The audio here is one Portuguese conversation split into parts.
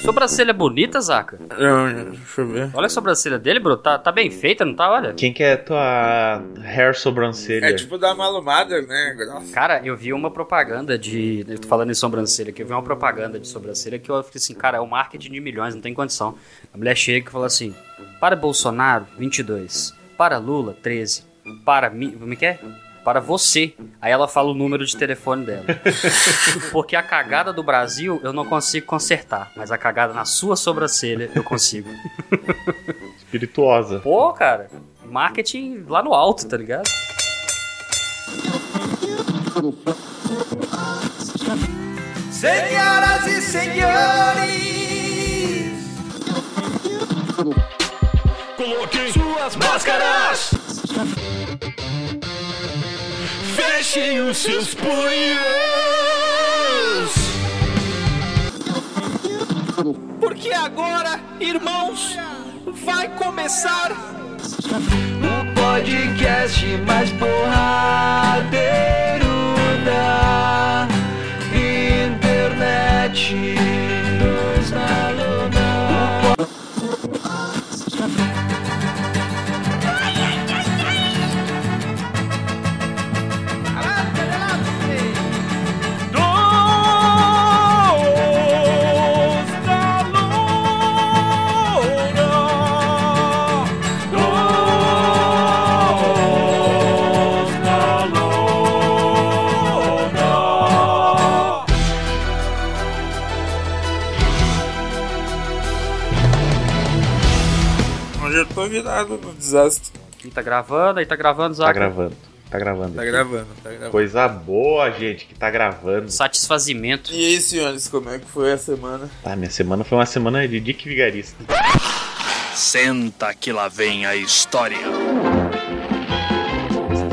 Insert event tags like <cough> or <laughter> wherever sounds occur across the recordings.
Sobrancelha bonita, Zaca? Não, deixa eu ver. Olha a sobrancelha dele, bro. Tá, tá bem feita, não tá? Olha. Quem que é tua hair sobrancelha? É tipo dar uma alumada, né? Nossa. Cara, eu vi uma propaganda de. Eu tô falando em sobrancelha aqui. Eu vi uma propaganda de sobrancelha que eu falei assim, cara, é o marketing de milhões, não tem condição. A mulher chega e fala assim: para Bolsonaro, 22. Para Lula, 13. Para mim. Como é que é? Para você. Aí ela fala o número de telefone dela. <laughs> Porque a cagada do Brasil eu não consigo consertar. Mas a cagada na sua sobrancelha eu consigo. Espirituosa. Pô, cara, marketing lá no alto, tá ligado? Senhoras e senhores, coloquem suas máscaras. Fechem os seus punhos. Porque agora, irmãos, vai começar o podcast mais porradeiro da internet. Tô virado no desastre. E tá gravando, aí tá gravando, Tá Zaca. gravando. Tá gravando. Tá aqui. gravando, tá gravando. Coisa boa, gente, que tá gravando. Satisfazimento. E aí, senhores, como é que foi a semana? Tá, minha semana foi uma semana de Dick Vigarista. Senta que lá vem a história.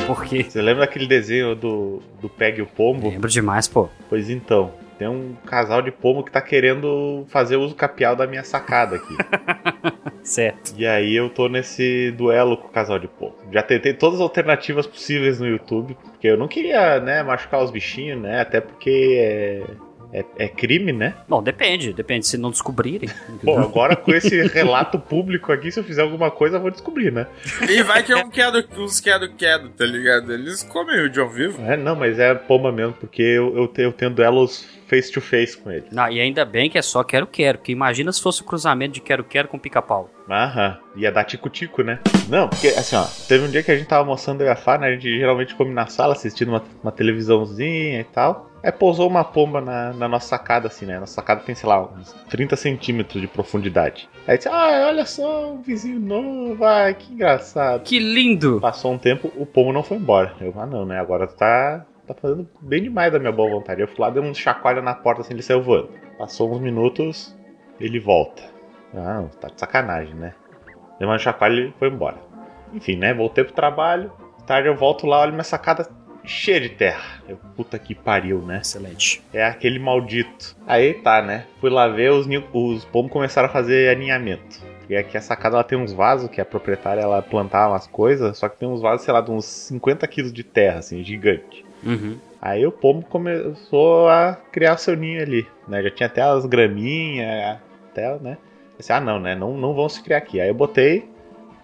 Por quê? Você lembra daquele desenho do, do Pegue o Pombo? Lembro demais, pô. Pois então, tem um casal de pombo que tá querendo fazer uso capial da minha sacada aqui. <laughs> Certo. e aí eu tô nesse duelo com o casal de pombo. Já tentei todas as alternativas possíveis no YouTube, porque eu não queria, né, machucar os bichinhos, né? Até porque é, é, é crime, né? Bom, depende. Depende se não descobrirem. <laughs> Bom, agora com esse <laughs> relato público aqui, se eu fizer alguma coisa, eu vou descobrir, né? E vai que é um quedo, uns quedo-quedo, tá ligado? Eles comem o John vivo. É, não, mas é pomba mesmo, porque eu, eu, eu tenho duelos face to face com ele. Não, e ainda bem que é só quero-quero, porque imagina se fosse o cruzamento de quero-quero com pica-pau. Aham, ia dar tico-tico, né? Não, porque assim, ó, teve um dia que a gente tava almoçando eu e a Fá, né? A gente geralmente come na sala, assistindo uma, uma televisãozinha e tal. Aí pousou uma pomba na, na nossa sacada, assim, né? Nossa sacada tem, sei lá, uns 30 centímetros de profundidade. Aí disse, ah, olha só, um vizinho novo, ai, que engraçado. Que lindo! Passou um tempo, o pombo não foi embora. Eu, ah, não, né? Agora tá, tá fazendo bem demais da minha boa vontade. Eu fui lá, dei um chacoalho na porta assim, ele saiu voando. Passou uns minutos, ele volta. Ah, tá de sacanagem, né? Dei uma chacoalho e foi embora. Enfim, né? Voltei pro trabalho. Tarde eu volto lá, olho minha sacada terra. Eu, puta que pariu, né? Excelente. É aquele maldito. Aí tá, né? Fui lá ver, os, os pombos começaram a fazer aninhamento. E aqui a sacada ela tem uns vasos que a proprietária ela plantava umas coisas, só que tem uns vasos, sei lá, de uns 50 quilos de terra, assim, gigante. Uhum. Aí o pombo começou a criar o seu ninho ali, né? Já tinha até as graminhas, até, né? Ah, não, né? Não, não vão se criar aqui. Aí eu botei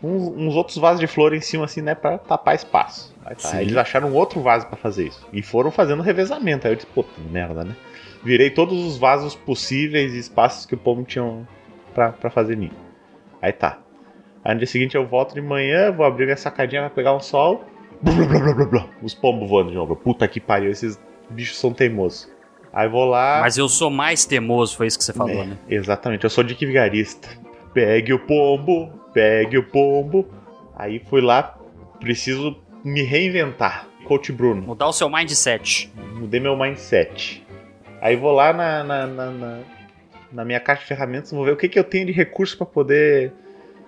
uns, uns outros vasos de flor em cima, assim, né? Pra tapar espaço. Aí tá. Aí eles acharam outro vaso pra fazer isso. E foram fazendo revezamento. Aí eu disse, que merda, né? Virei todos os vasos possíveis e espaços que o pombo tinha pra, pra fazer ninho. Aí tá. Aí no dia seguinte eu volto de manhã, vou abrir minha sacadinha pra pegar um sol. Blá, blá, blá, blá. Os pombos voando de novo. Puta que pariu, esses bichos são teimosos. Aí vou lá. Mas eu sou mais teimoso, foi isso que você falou, É, né? Exatamente, eu sou Dick Vigarista. Pegue o pombo, pegue o pombo. Aí fui lá, preciso me reinventar. Coach Bruno, Mudar o seu mindset. mudei meu mindset. Aí vou lá na, na, na, na- na minha caixa de ferramentas, vou ver o que, que eu tenho de recurso para poder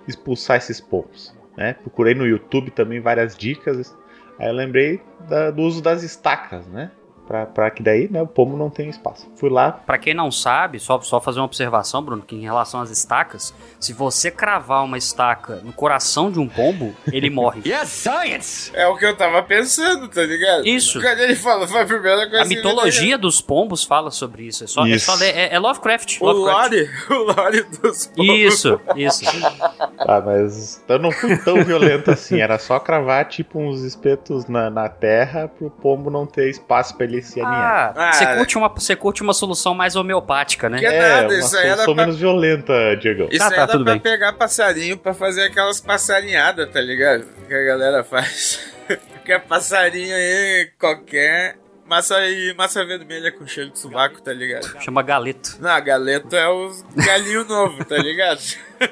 expulsar esses pombos. Né? Procurei no YouTube também várias dicas. Aí eu lembrei da- do uso das estacas, né? Pra, pra que daí, né, o pombo não tenha espaço. Fui lá, Pra quem não sabe, só, só fazer uma observação, Bruno, que em relação às estacas, se você cravar uma estaca no coração de um pombo, ele morre. <laughs> Yes, science! É o que eu tava pensando, tá ligado? Isso. Quando ele falou, foi a primeira coisa A mitologia dos pombos fala sobre isso. É só, é, Isso. só ler- é, é Lovecraft. O Lovecraft. lore, <laughs> o lore dos povos. Isso, isso. Ah, mas eu não fui tão violento assim. Era só cravar, tipo, uns espetos na, na terra pro pombo não ter espaço pra ele Ah, Ah, você é. curte, uma, você curte uma solução mais homeopática, né? Que- é, nada, uma isso aí era pra- menos violenta, Diego. Isso Tá, aí tá, era tudo pra bem. pegar passarinho pra fazer aquelas passarinhadas, tá ligado? Que a galera faz. <laughs> Qualquer passarinho aí, qualquer. Massa e massa vermelha com cheiro de sovaco, tá ligado? Chama galeto. Não, galeto é os galinho novo, tá ligado?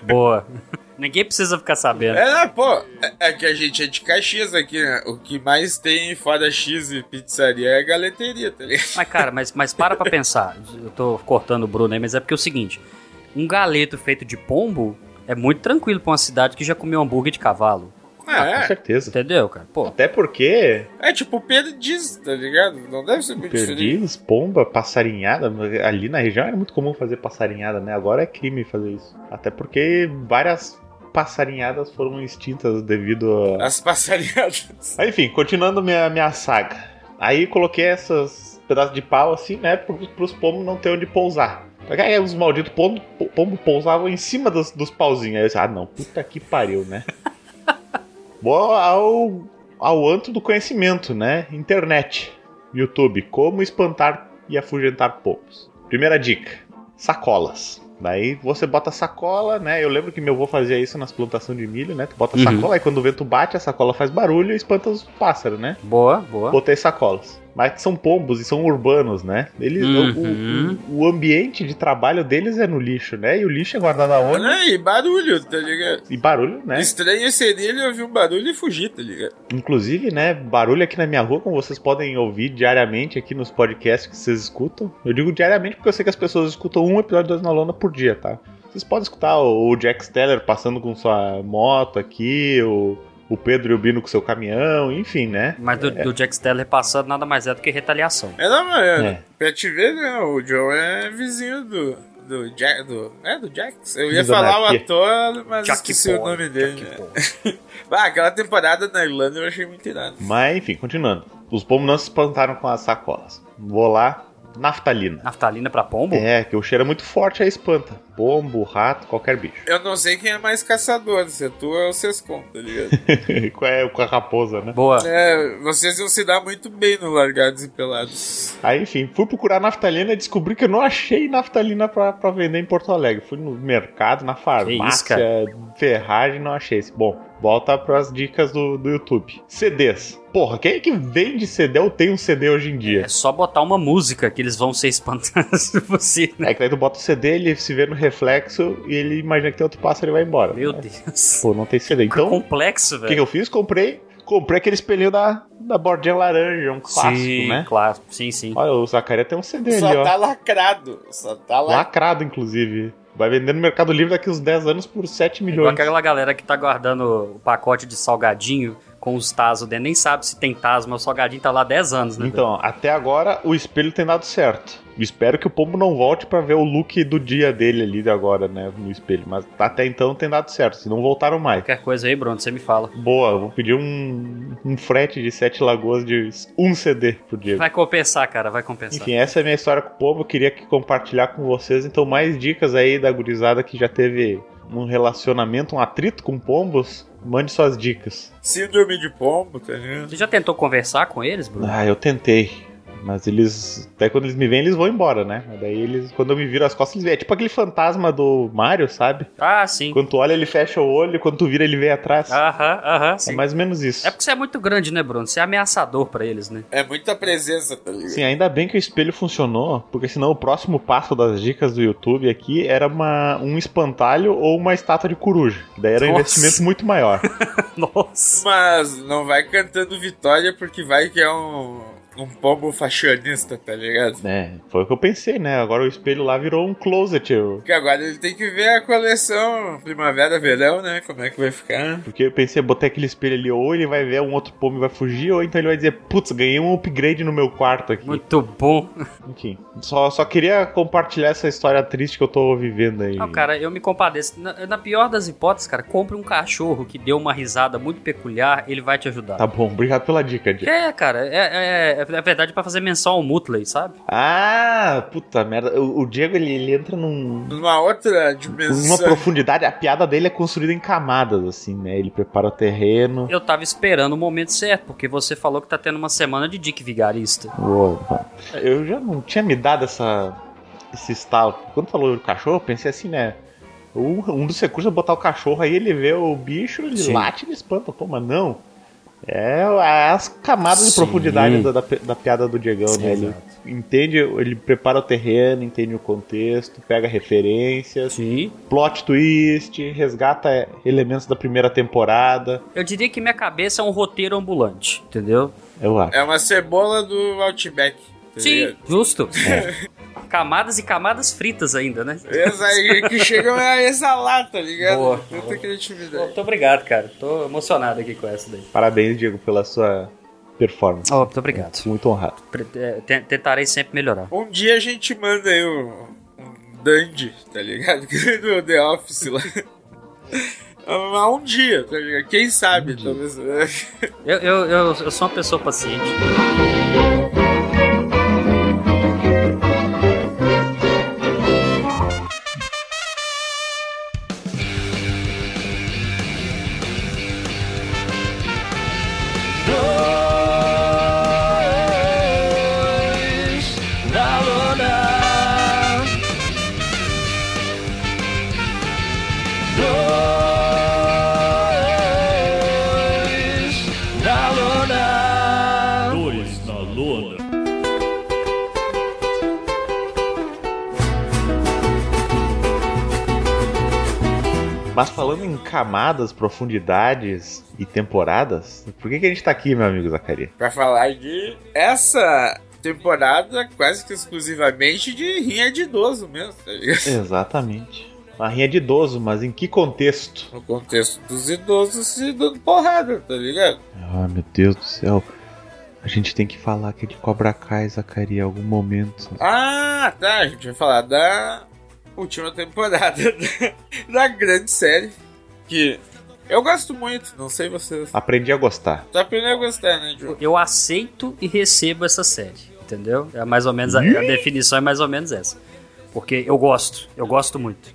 Boa. <laughs> Ninguém precisa ficar sabendo. É, pô, é, é que a gente é de Caxias aqui, né? O que mais tem fora X e pizzaria é galeteria, tá ligado? Mas, cara, mas, mas para pra pensar. Eu tô cortando o Bruno aí, mas é porque é o seguinte: um galeto feito de pombo é muito tranquilo pra uma cidade que já comeu hambúrguer de cavalo. Ah, com É, certeza. Entendeu, cara? Pô, Até porque é tipo perdiz, tá ligado? Não deve ser muito diferente. perdiz, pomba, passarinhada, ali na região era muito comum fazer passarinhada, né? Agora é crime fazer isso. Até porque várias passarinhadas foram extintas devido a As passarinhadas. Mas, enfim, continuando minha, minha saga. Aí coloquei esses pedaços de pau assim, né? Para os pombos não ter onde pousar. Aí os malditos pombos pombo pousavam em cima dos, dos pauzinhos. Aí eu disse, ah não, puta que pariu, né? <laughs> Boa ao, ao anto do conhecimento, né? Internet, YouTube, como espantar e afugentar pombos. Primeira dica: sacolas. Daí você bota a sacola, né? Eu lembro que meu avô fazia isso nas plantações de milho, né? Tu bota a Uhum. sacola, aí quando o vento bate, a sacola faz barulho e espanta os pássaros, né? boa, boa. Botei sacolas. Mas são pombos e são urbanos, né? Eles, Uhum. o, o- ambiente de trabalho deles é no lixo, né? E o lixo é guardado aonde? Olha aí, barulho, tá ligado? E barulho, né? Estranho seria ele ouvir um barulho e fugir, tá ligado? Inclusive, né, barulho aqui na minha rua, como vocês podem ouvir diariamente aqui nos podcasts que vocês escutam. Eu digo diariamente porque eu sei que as pessoas escutam um episódio na Lona por dia, tá? Vocês podem escutar o o Jack Steller passando com sua moto aqui, o, o Pedro e o Bino com seu caminhão, enfim, né? Mas do, do Jack Steller passando nada mais é do que retaliação. É, não, mas é. É. pra te ver, né? O John é vizinho do. Do Jack. Do, é, do Jax. Eu ia falar o ator, mas Jack esqueci o Boy, nome dele. Jack né? <laughs> Ah, aquela temporada na Irlanda eu achei muito irado. Mas, enfim, continuando. Os pombos não se espantaram com as sacolas. Vou lá, naftalina. Naftalina pra pombo? É, que o cheiro é muito forte, aí espanta. Pombo, rato, qualquer bicho. Eu não sei quem é mais caçador, se é tu ou o Sescon, tá ligado? <laughs> Qual é com a raposa, né? Boa. é, vocês iam se dar muito bem no Largados e Pelados. Aí, enfim, fui procurar naftalina e descobri que eu não achei naftalina pra, pra vender em Porto Alegre. Fui no mercado, na farmácia, ferragem, não achei. Bom, volta pras dicas do, do YouTube. CDs. Porra, quem é que vende CD ou tem um CD hoje em dia? É só botar uma música que eles vão ser espantados <laughs> por você, né? É que daí tu bota o CD, ele se vê no reflexo e ele imagina que tem outro pássaro e vai embora. Meu Mas, Deus. Pô, não tem CD. Que Então, o complexo, que, que velho. eu fiz? Comprei. Comprei aquele espelhinho da, da bordinha laranja, um clássico, sim, né? claro. Sim, sim. Olha, o Zacaria tem um CD Só ali, ó. tá lacrado. Só tá lacrado. Lacrado, inclusive. Vai vender no Mercado Livre daqui uns 10 anos por 7 Igual milhões. aquela galera que tá guardando o pacote de salgadinho com os Tazos dentro. Nem sabe se tem Tazo, mas o salgadinho tá lá há 10 anos, né? Então, até agora o espelho tem dado certo. Espero que o pombo não volte pra ver o look do dia dele ali de agora, né, no espelho. Mas até então tem dado certo, se não voltaram mais. Qualquer coisa aí, Bruno, você me fala. Boa, eu vou pedir um, um frete de sete lagoas de um CD pro Diego. Vai compensar, cara, vai compensar. Enfim, essa é a minha história com o pombo. Eu queria aqui compartilhar com vocês. Então, mais dicas aí da gurizada que já teve um relacionamento, um atrito com pombos. Mande suas dicas. Síndrome de pombo, tá ligado? Você já tentou conversar com eles, Bruno? Ah, eu tentei. Mas eles. Daí quando eles me veem, eles vão embora, né? Mas daí eles. Quando eu me viro as costas, eles veem. É tipo aquele fantasma do Mario, sabe? Ah, sim. Quando tu olha, ele fecha o olho, quando tu vira, ele vem atrás. Aham, aham, é sim. mais ou menos isso. É porque você é muito grande, né, Bruno? Você é ameaçador pra eles, né? É muita presença, tá ligado? Sim, ainda bem que o espelho funcionou, porque senão o próximo passo das dicas do YouTube aqui era uma, um espantalho ou uma estátua de coruja. Daí era um Nossa. investimento muito maior. <laughs> Nossa. Mas não vai cantando vitória porque vai que é um um pombo fashionista, tá ligado? É, foi o que eu pensei, né? Agora o espelho lá virou um closet. eu- Porque agora ele tem que ver a coleção primavera-verão, né? Como é que vai ficar. Porque eu pensei, botei aquele espelho ali, ou ele vai ver um outro pombo e vai fugir, ou então ele vai dizer, putz, ganhei um upgrade no meu quarto aqui. Muito bom. <laughs> Enfim, só, só queria compartilhar essa história triste que eu tô vivendo aí. Não, cara, eu me compadeço. Na, na pior das hipóteses, cara, compre um cachorro que deu uma risada muito peculiar, ele vai te ajudar. Tá bom, obrigado pela dica, Diego. É, cara, é, é, é, é verdade pra fazer menção ao Mutley, sabe? Ah, puta merda. O, o Diego, ele, ele entra num, Numa outra numa dimensão. profundidade. A piada dele é construída em camadas, assim, né? Ele prepara o terreno. Eu tava esperando o momento certo, porque você falou que tá tendo uma semana de Dick Vigarista. Uou, Eu já não tinha me dado essa, esse estalo. Quando falou do cachorro, eu pensei assim, né? Um, um dos recursos é botar o cachorro aí, ele vê o bicho, ele Sim. late e ele espanta. Pô, mas não. É as camadas de Sim. profundidade da, da, da piada do Diegão, né? Ele Exato. entende, ele prepara o terreno, entende o contexto, pega referências, Sim. plot twist, resgata elementos da primeira temporada. Eu diria que minha cabeça é um roteiro ambulante, entendeu? Eu acho. É uma cebola do Outback. tá Sim, justo. <laughs> Camadas e camadas fritas ainda, né? Essa aí que chegam a exalar, tá ligado? Boa. Muita criatividade. Muito obrigado, cara. Tô emocionado aqui com essa daí. Parabéns, Diego, pela sua performance. Oh, muito obrigado. Muito honrado. Pre- é, te- Tentarei sempre melhorar. Um dia a gente manda aí um, um Dandy, tá ligado? <laughs> Do The Office lá. Há um dia, tá ligado? Quem sabe, talvez. Eu, eu, eu, eu sou uma pessoa paciente. Mas falando em camadas, profundidades e temporadas, por que, que a gente tá aqui, meu amigo Zacarias? pra falar de essa temporada quase que exclusivamente de rinha de idoso mesmo, tá ligado? Exatamente. Uma rinha de idoso, mas em que contexto? No contexto dos idosos se dando porrada, tá ligado? Ah, meu Deus do céu. A gente tem que falar que é de Cobra Kai, Zacarias, em algum momento. Ah, tá. A gente vai falar da última temporada da, <laughs> da grande série. Que eu gosto muito, não sei vocês. Aprendi a gostar. Tá aprendendo a gostar, né, Joe? Eu aceito e recebo essa série. Entendeu? É mais ou menos a, a definição é mais ou menos essa. Porque eu gosto, eu gosto muito.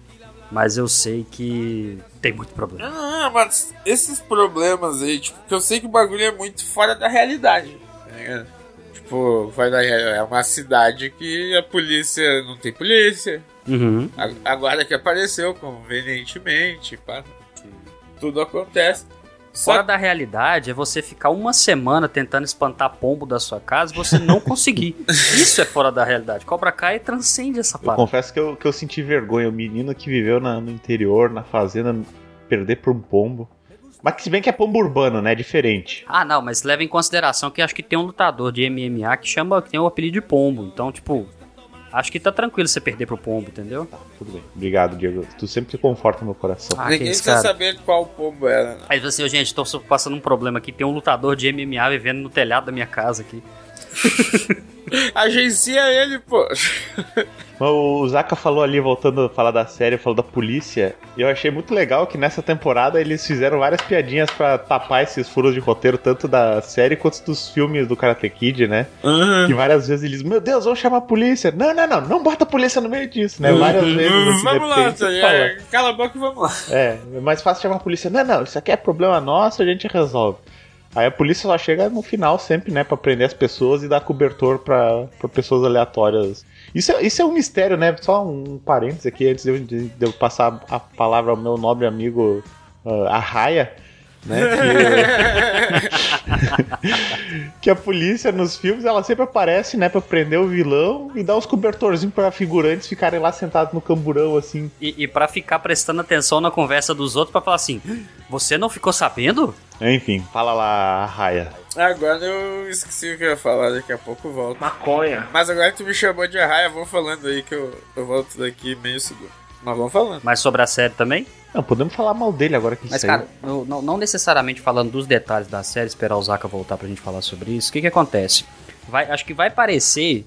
Mas eu sei que tem muito problema. Ah, mas esses problemas aí, tipo, que eu sei que o bagulho é muito fora da realidade. Tá ligado? Tipo, da real- é uma cidade que a polícia não tem polícia. Uhum. A- Agora que apareceu convenientemente, pá. Tudo acontece. Fora Só da realidade é você ficar uma semana tentando espantar pombo da sua casa e você não conseguir. <laughs> Isso é fora da realidade. Cobra Kai transcende essa Eu parada. confesso que eu, que eu senti vergonha. O menino que viveu na- no interior, na fazenda, perder por um pombo. Mas que se bem que é pombo urbano, né? É diferente. Ah, não, mas leva em consideração que acho que tem um lutador de MMA que chama, que tem o apelido de pombo. Então, tipo, acho que tá tranquilo você perder pro pombo, entendeu? Tudo bem. Obrigado, Diego. Tu sempre conforta meu coração. Ah, ninguém cara. saber qual pombo era. né? Aí você, gente, tô passando um problema aqui. Tem um lutador de MMA vivendo no telhado da minha casa aqui. <laughs> Agencia ele, pô. O Zaka falou ali, voltando a falar da série, falou da polícia. E eu achei muito legal que nessa temporada eles fizeram várias piadinhas pra tapar esses furos de roteiro, tanto da série quanto dos filmes do Karate Kid, né? Que várias vezes eles, meu Deus, vamos chamar a polícia. Não, não, não, não bota a polícia no meio disso, né? Várias vezes. assim, Vamos de lá, fala. Cala a boca e vamos lá. É, é mais fácil chamar a polícia. Não, não, isso aqui é problema nosso, a gente resolve. Aí a polícia só chega no final sempre, né, pra prender as pessoas e dar cobertor pra pessoas aleatórias. Isso é, isso é um mistério, né? Só um parênteses aqui, antes de eu, de eu passar a palavra ao meu nobre amigo uh, Arraia. Né? Que, <laughs> que a polícia nos filmes ela sempre aparece, né, pra prender o vilão e dar os cobertorzinhos pra figurantes ficarem lá sentados no camburão, assim. E, e para ficar prestando atenção na conversa dos outros pra falar assim: Você não ficou sabendo? Enfim, fala lá, Raia. Agora eu esqueci o que eu ia falar, daqui a pouco eu volto. Maconha. Mas agora que tu me chamou de arraia, vou falando aí que eu, eu volto daqui meio segundo. Mas vamos falando. Mas sobre a série também? Não, podemos falar mal dele agora que Mas, saiu. cara, eu- não, não necessariamente falando dos detalhes da série, esperar o Zaka voltar pra gente falar sobre isso. O que que acontece? Vai, acho que vai parecer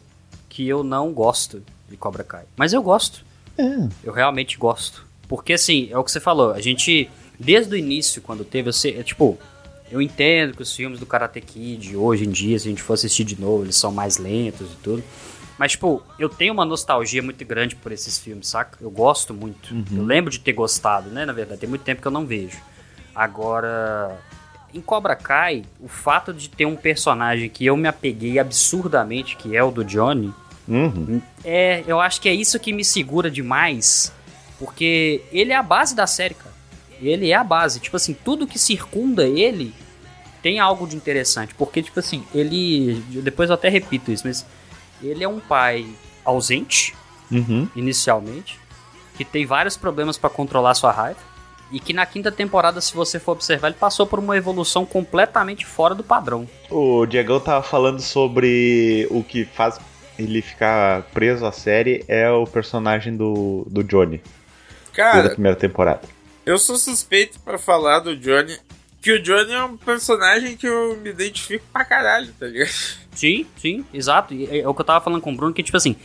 que eu não gosto de Cobra Kai. Mas eu gosto. É. Eu realmente gosto. Porque, assim, é o que você falou. A gente, desde o início, quando teve, eu sei, é, tipo, eu entendo que os filmes do Karate Kid, hoje em dia, se a gente for assistir de novo, eles são mais lentos e tudo. Mas, tipo, eu tenho uma nostalgia muito grande por esses filmes, saca? Eu gosto muito. Eu lembro de ter gostado, né? Na verdade, tem muito tempo que eu não vejo. Agora, em Cobra Kai, o fato de ter um personagem que eu me apeguei absurdamente, que é o do Johnny, Uhum. é, eu acho que é isso que me segura demais, porque ele é a base da série, cara. Ele é a base. Tipo assim, tudo que circunda ele tem algo de interessante, porque tipo assim, ele, depois eu até repito isso, mas ele é um pai ausente Uhum. inicialmente, que tem vários problemas pra controlar sua raiva. E que na quinta temporada, se você for observar, ele passou por uma evolução completamente fora do padrão. O Diegão tava falando sobre o que faz ele ficar preso à série é o personagem do, do Johnny, Cara, primeira temporada. eu sou suspeito pra falar do Johnny. Que o Johnny é um personagem que eu me identifico pra caralho, tá ligado? Sim, sim, exato. E é o que eu tava falando com o Bruno, que, tipo assim,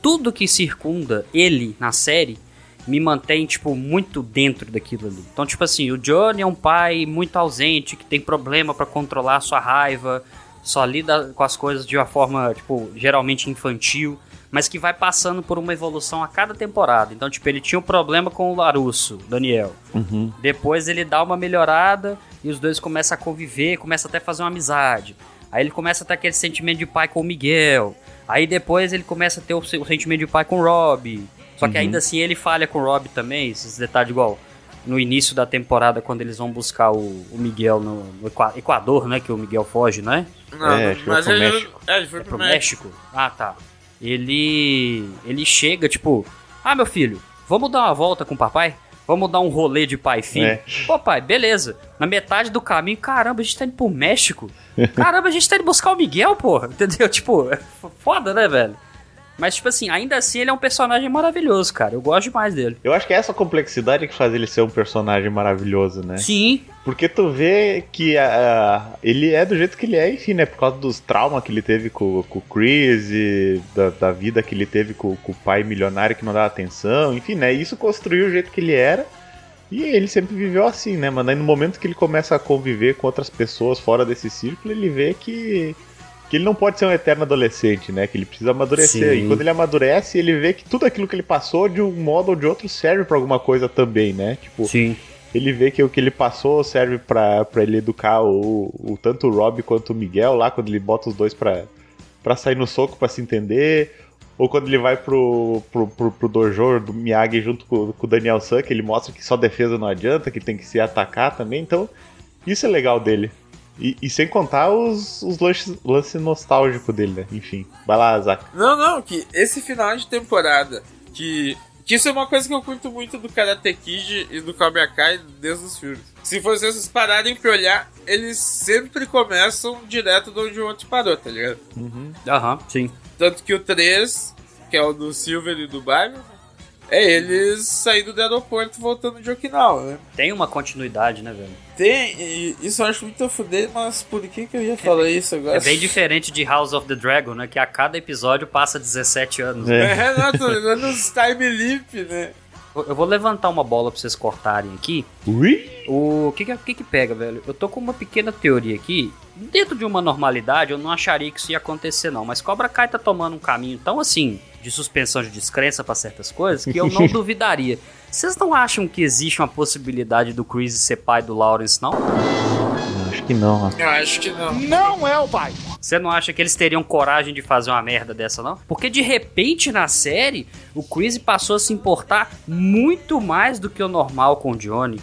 tudo que circunda ele na série me mantém, tipo, muito dentro daquilo ali. Então, tipo assim, o Johnny é um pai muito ausente, que tem problema pra controlar sua raiva, só lida com as coisas de uma forma, tipo, geralmente infantil, mas que vai passando por uma evolução a cada temporada. Então, tipo, ele tinha um problema com o Larusso, Daniel. Uhum. Depois ele dá uma melhorada e os dois começam a conviver, começam até a fazer uma amizade. Aí ele começa a ter aquele sentimento de pai com o Miguel. Aí depois ele começa a ter o, se- o sentimento de pai com o Rob. Só que ainda assim ele falha com o Rob também, esses detalhes igual no início da temporada quando eles vão buscar o, o Miguel no, no Equa- Equador, né? Que o Miguel foge, né? Não, É, mas ele. É, ele foi É pro, pro México. México? Ah, tá. Ele. Ele chega, tipo, ah, meu filho, vamos dar uma volta com o papai? Vamos dar um rolê de pai e filho? É. Pô, pai, beleza. Na metade do caminho, caramba, a gente tá indo pro México. <laughs> Caramba, a gente tá indo buscar o Miguel, porra. <laughs> Entendeu? Tipo, é foda, né, velho? Mas, tipo assim, ainda assim ele é um personagem maravilhoso, cara. Eu gosto demais dele. Eu acho que é essa complexidade que faz ele ser um personagem maravilhoso, né? Sim, Porque tu vê que ah, ele é do jeito que ele é, enfim, né? Por causa dos traumas que ele teve com, com o Chris e da, da vida que ele teve com, com o pai milionário que não dava atenção, enfim, né? Isso construiu o jeito que ele era. E ele sempre viveu assim, né? Mas aí no momento que ele começa a conviver com outras pessoas fora desse círculo, ele vê que, que ele não pode ser um eterno adolescente, né? Que ele precisa amadurecer. Sim. E quando ele amadurece, ele vê que tudo aquilo que ele passou, de um modo ou de outro, serve pra alguma coisa também, né? Tipo, sim. ele vê que o que ele passou serve pra pra ele educar o, o tanto o Rob quanto o Miguel lá, quando ele bota os dois pra, pra sair no soco pra se entender. Ou quando ele vai pro, pro, pro, pro dojo do Miyagi junto com, com o Daniel San, que ele mostra que só defesa não adianta, que tem que se atacar também. Então, isso é legal dele. E, e sem contar os, os lances, lance nostálgico dele, né? Enfim. Vai lá, Zac. Não, não, que esse final de temporada, que, que isso é uma coisa que eu curto muito do Karate Kid e do Cobra Kai desde os filmes. Se vocês pararem pra olhar, eles sempre começam direto de onde o outro parou, tá ligado? Aham, sim. Tanto que o 3, que é o do Silver e do Byron, é eles saindo do aeroporto voltando de Okinawa, né? Tem uma continuidade, né, velho? Tem, e isso eu acho muito a fuder, mas por que que eu ia falar isso agora? É bem diferente de House of the Dragon, né? Que a cada episódio passa 17 anos. É. É, <laughs> não, tô lembrando os time limp, né? Eu vou levantar uma bola pra vocês cortarem aqui. Ui! O que que, que que pega, velho? Eu tô com uma pequena teoria aqui. Dentro de uma normalidade, eu não acharia que isso ia acontecer, não. Mas Cobra Kai tá tomando um caminho tão assim, de suspensão de descrença pra certas coisas, que eu não <laughs> duvidaria. Vocês não acham que existe uma possibilidade do Chris ser pai do Lawrence, não? Acho que não. Eu acho que não. Não é o pai. Você não acha que eles teriam coragem de fazer uma merda dessa, não? Porque de repente na série, o Chris passou a se importar muito mais do que o normal com o Johnny.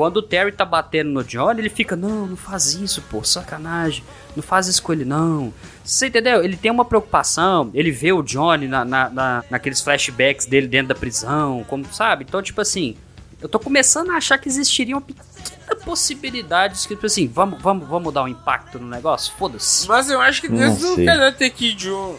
Quando o Terry tá batendo no Johnny, ele fica, não, não faz isso, pô, sacanagem. Não faz isso com ele, não. Você entendeu? Ele tem uma preocupação, ele vê o Johnny na, na, na, naqueles flashbacks dele dentro da prisão, como sabe? Então, tipo assim, eu tô começando a achar que existiria uma pequena possibilidade de, tipo assim, vamos, vamos, vamos dar um impacto no negócio? Foda-se. Mas eu acho que Não desde o. Karate Kid 1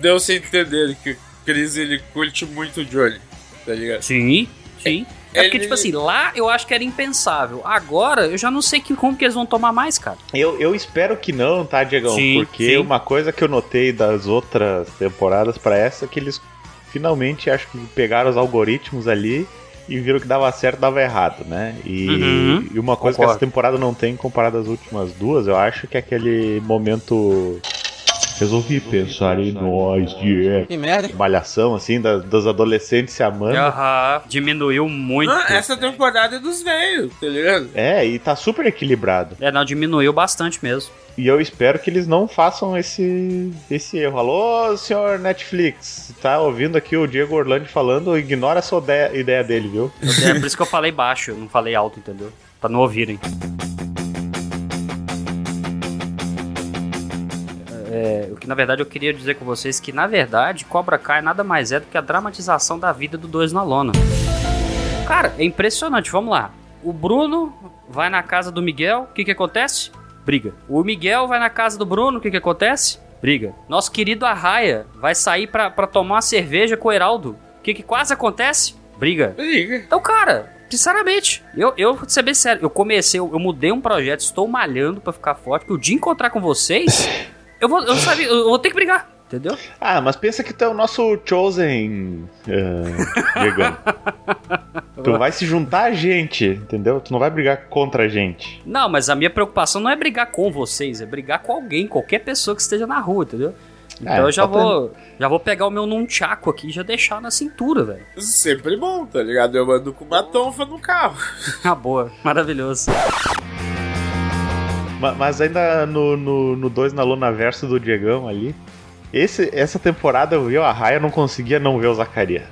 deu-se entender que o Chris ele curte muito o Johnny, tá ligado? Sim, sim. É porque, Ele- tipo assim, lá eu acho que era impensável. Agora, eu já não sei que, como que eles vão tomar mais, cara. Eu, eu espero que não, tá, Diegão? Sim, Porque sim. uma coisa que eu notei das outras temporadas pra essa é que eles finalmente acho que pegaram os algoritmos ali e viram que dava certo dava errado, né? E, Uhum, e uma coisa que concordo. essa temporada não tem comparado às últimas duas, eu acho que é aquele momento. Resolvi pensar em nós, de Que merda. malhação, assim, das, dos adolescentes se amando. Aham, diminuiu muito. Ah, essa temporada é dos velhos, tá ligado? É, e tá super equilibrado. É, não, diminuiu bastante mesmo. E eu espero que eles não façam esse, esse erro. Alô, senhor Netflix, tá ouvindo aqui o Diego Orlando falando, ignora essa ideia, ideia dele, viu? É por isso que eu falei baixo, não falei alto, entendeu? Pra não ouvirem. É, o que na verdade eu queria dizer com vocês que na verdade Cobra Kai nada mais é do que a dramatização da vida do dois na lona. Cara, é impressionante, vamos lá. O Bruno vai na casa do Miguel, o que que acontece? Briga. O Miguel vai na casa do Bruno, o que que acontece? Briga. Nosso querido Arraia vai sair pra, pra tomar uma cerveja com o Heraldo, o que que quase acontece? Briga. Briga. Então, cara, sinceramente, eu, eu vou ser bem sério, eu comecei, eu, eu mudei um projeto, estou malhando pra ficar forte, porque o dia encontrar com vocês, <laughs> eu vou, eu, sabe, eu vou ter que brigar, entendeu? Ah, mas pensa que tu é o nosso Chosen, uh, Diegão. <laughs> tu vai se juntar a gente, entendeu? Tu não vai brigar contra a gente. Não, mas a minha preocupação não é brigar com vocês, é brigar com alguém, qualquer pessoa que esteja na rua, entendeu? Então É, eu já vou, já vou pegar o meu nunchaku aqui e já deixar na cintura, velho. Sempre bom, tá ligado? Eu ando com uma tonfa no carro. Ah, boa, maravilhoso. Ma- Mas ainda no 2 no, no dois na Lona Verso do Diegão ali, esse, essa temporada eu vi a Raia, eu não conseguia não ver o Zacaria.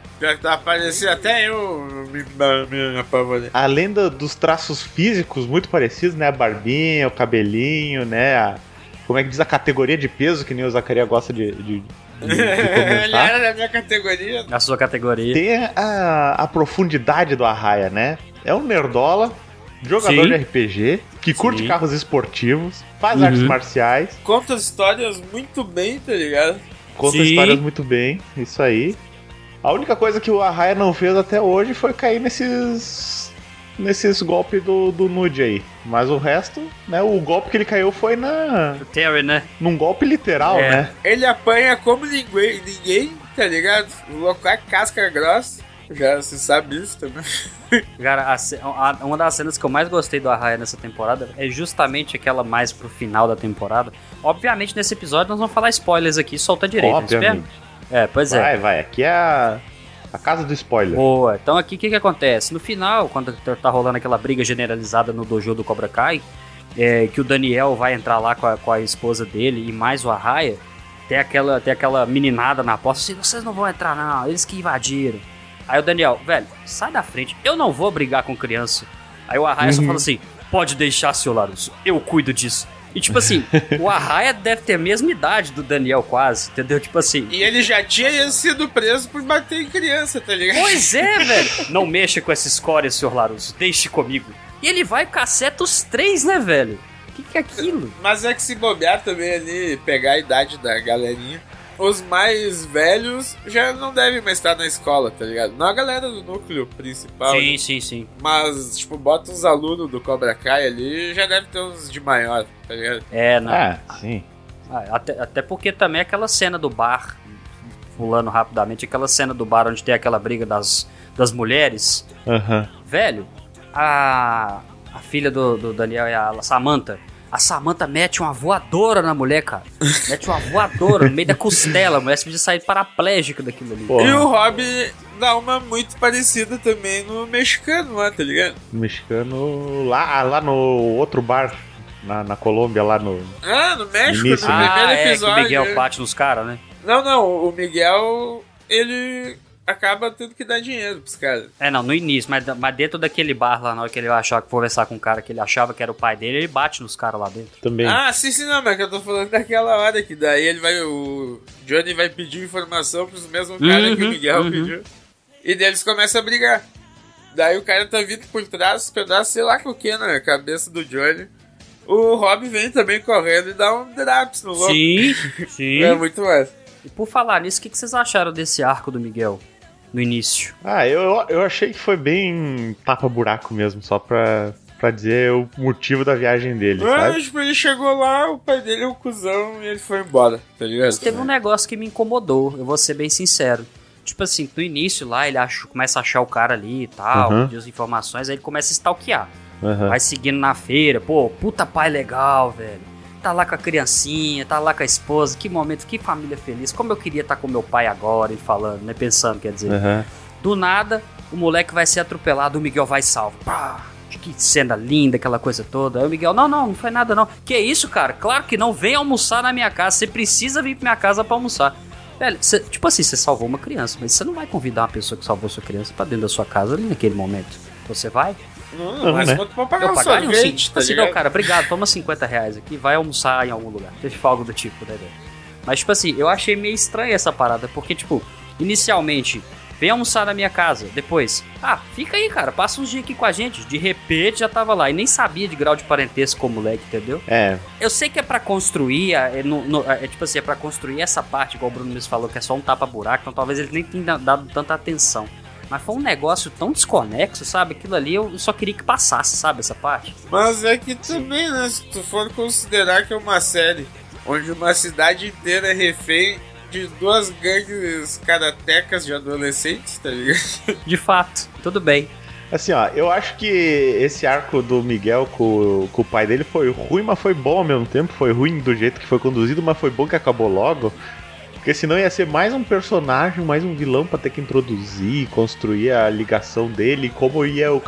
Tá aparecendo até eu me, me, me apavorei. Além do- dos traços físicos muito parecidos, né? A barbinha, o cabelinho, né? A- como é que diz a categoria de peso que nem o Zacaria gosta de, de, de- de <laughs> Ele era da minha categoria. A sua categoria. Tem a, a profundidade do Arraia, né? É um nerdola, jogador Sim. de RPG, que curte Sim. carros esportivos, faz Uhum. artes marciais, Conta histórias muito bem, tá ligado? conta Sim. histórias muito bem, isso aí. A única coisa que o Arraia não fez até hoje foi cair nesses nesses golpes do, do nude aí. Mas o resto, né, o golpe que ele caiu foi na O Terry, né? num golpe literal, É. né? Ele apanha como ninguém, ninguém tá ligado? O local é casca grossa. Já se sabe isso também. <laughs> Cara, a a- uma das cenas que eu mais gostei do Arraia nessa temporada é justamente aquela mais pro final da temporada. Obviamente, nesse episódio nós vamos falar spoilers aqui, solta direito. Obviamente. Espera? É, pois é. Vai, vai. Aqui é a, a casa do spoiler. Boa. Então aqui o que, que acontece? No final, quando tá- tá rolando aquela briga generalizada no dojo do Cobra Kai, é, que o Daniel vai entrar lá com a, com a esposa dele e mais o Arraia, tem aquela, tem aquela meninada na porta assim, vocês não vão entrar não, eles que invadiram. Aí o Daniel, velho, sai da frente, eu não vou brigar com criança. Aí o Arraia só fala assim, pode deixar, seu Larusso, eu cuido disso. E tipo assim, <laughs> o Arraia deve ter a mesma idade do Daniel quase, entendeu? Tipo assim, E ele já tinha sido preso por bater em criança, tá ligado? Pois é, <laughs> velho. Não mexa com essa escória, senhor Larusso. Deixe comigo. E ele vai caceta os três, né, velho? O que, que é aquilo? Mas é que se bobear também ali, pegar a idade da galerinha, os mais velhos já não devem mais estar na escola, tá ligado? Não a galera do núcleo principal. né? sim, sim. Mas, tipo, bota uns alunos do Cobra Kai ali, já deve ter uns de maior, tá ligado? É, não. Ah, sim. Ah, Até, até porque também aquela cena do bar, pulando rapidamente, aquela cena do bar onde tem aquela briga das, das mulheres. Aham. Velho, a, a filha do, do Daniel é a Samantha. A Samantha mete uma voadora na mulher, cara. Mete uma voadora no meio da costela. A mulher podia sair paraplégica daquilo ali. Porra. E o Rob dá uma muito parecida também no mexicano lá, tá ligado? Mexicano lá, lá no outro bar, na, na Colômbia, lá no. Ah, no México, Início, no né? primeiro Ah, é, que o. Miguel bate nos caras, né? Não, não, o Miguel, ele acaba tendo que dar dinheiro pros caras. É, não, no início, mas, mas dentro daquele bar lá, na hora que ele achava que conversar com um cara que ele achava que era o pai dele, ele bate nos caras lá dentro. Também. Ah, sim, sim, não, mas que eu tô falando daquela hora que daí ele vai. O Johnny vai pedir informação pros mesmos caras que o Uhum, Miguel uhum. pediu. E daí eles começam a brigar. Daí o cara tá vindo por trás, pedaço, sei lá com o que, na cabeça do Johnny. O Rob vem também correndo e dá um draps no louco. Sim, <laughs> sim. É muito mais. E por falar nisso, o que, que vocês acharam desse arco do Miguel no início? Ah, eu, eu achei que foi bem tapa-buraco mesmo, só pra, pra dizer o motivo da viagem dele, sabe? Mas, tipo, ele chegou lá, o pai dele é um cuzão e ele foi embora, tá ligado? Teve um negócio que me incomodou, eu vou ser bem sincero. Tipo assim, no início lá, ele acha, começa a achar o cara ali e tal, Uhum. as informações, aí ele começa a stalkear. Aham. Vai seguindo na feira, pô, puta pai legal, velho. Tá lá com a criancinha, tá lá com a esposa, que momento, que família feliz. Como eu queria estar com meu pai agora e falando, né? Pensando, quer dizer. Aham. Do nada, o moleque vai ser atropelado, o Miguel vai salvo. Pá, que cena linda, aquela coisa toda. Aí o Miguel, não, não, não foi nada não. Que isso, cara? Claro que não, vem almoçar na minha casa. Você precisa vir pra minha casa pra almoçar. Velho, cê- tipo assim, você salvou uma criança, mas você não vai convidar uma pessoa que salvou sua criança pra dentro da sua casa ali naquele momento. Você vai? Não, Não, mas né? quanto pra pagar Eu um pagaria um sorvete, tá assim, ligado? não, cara, obrigado, toma 50 reais aqui, vai almoçar em algum lugar. Teve algo do tipo, né, velho? Mas, tipo assim, eu achei meio estranha essa parada, porque, tipo, inicialmente, vem almoçar na minha casa, depois, ah, fica aí, cara, passa uns dias aqui com a gente. De repente já tava lá, e nem sabia de grau de parentesco com o moleque, entendeu? É, Eu sei que é pra construir, é, no- no- é tipo assim, é pra construir essa parte, igual o Bruno mesmo falou, que é só um tapa-buraco, então talvez ele nem tenha dado tanta atenção. Mas foi um negócio tão desconexo, sabe? Aquilo ali eu só queria que passasse, sabe? Essa parte. Mas é que também, né? Se tu for considerar que é uma série onde uma cidade inteira é refém de duas gangues karatecas de adolescentes, tá ligado? <laughs> De fato, tudo bem. assim, ó, eu acho que esse arco do Miguel com, com o pai dele foi ruim, mas foi bom ao mesmo tempo. Foi ruim do jeito que foi conduzido, mas foi bom que acabou logo. Porque senão ia ser mais um personagem, mais um vilão pra ter que introduzir, construir a ligação dele, como ia o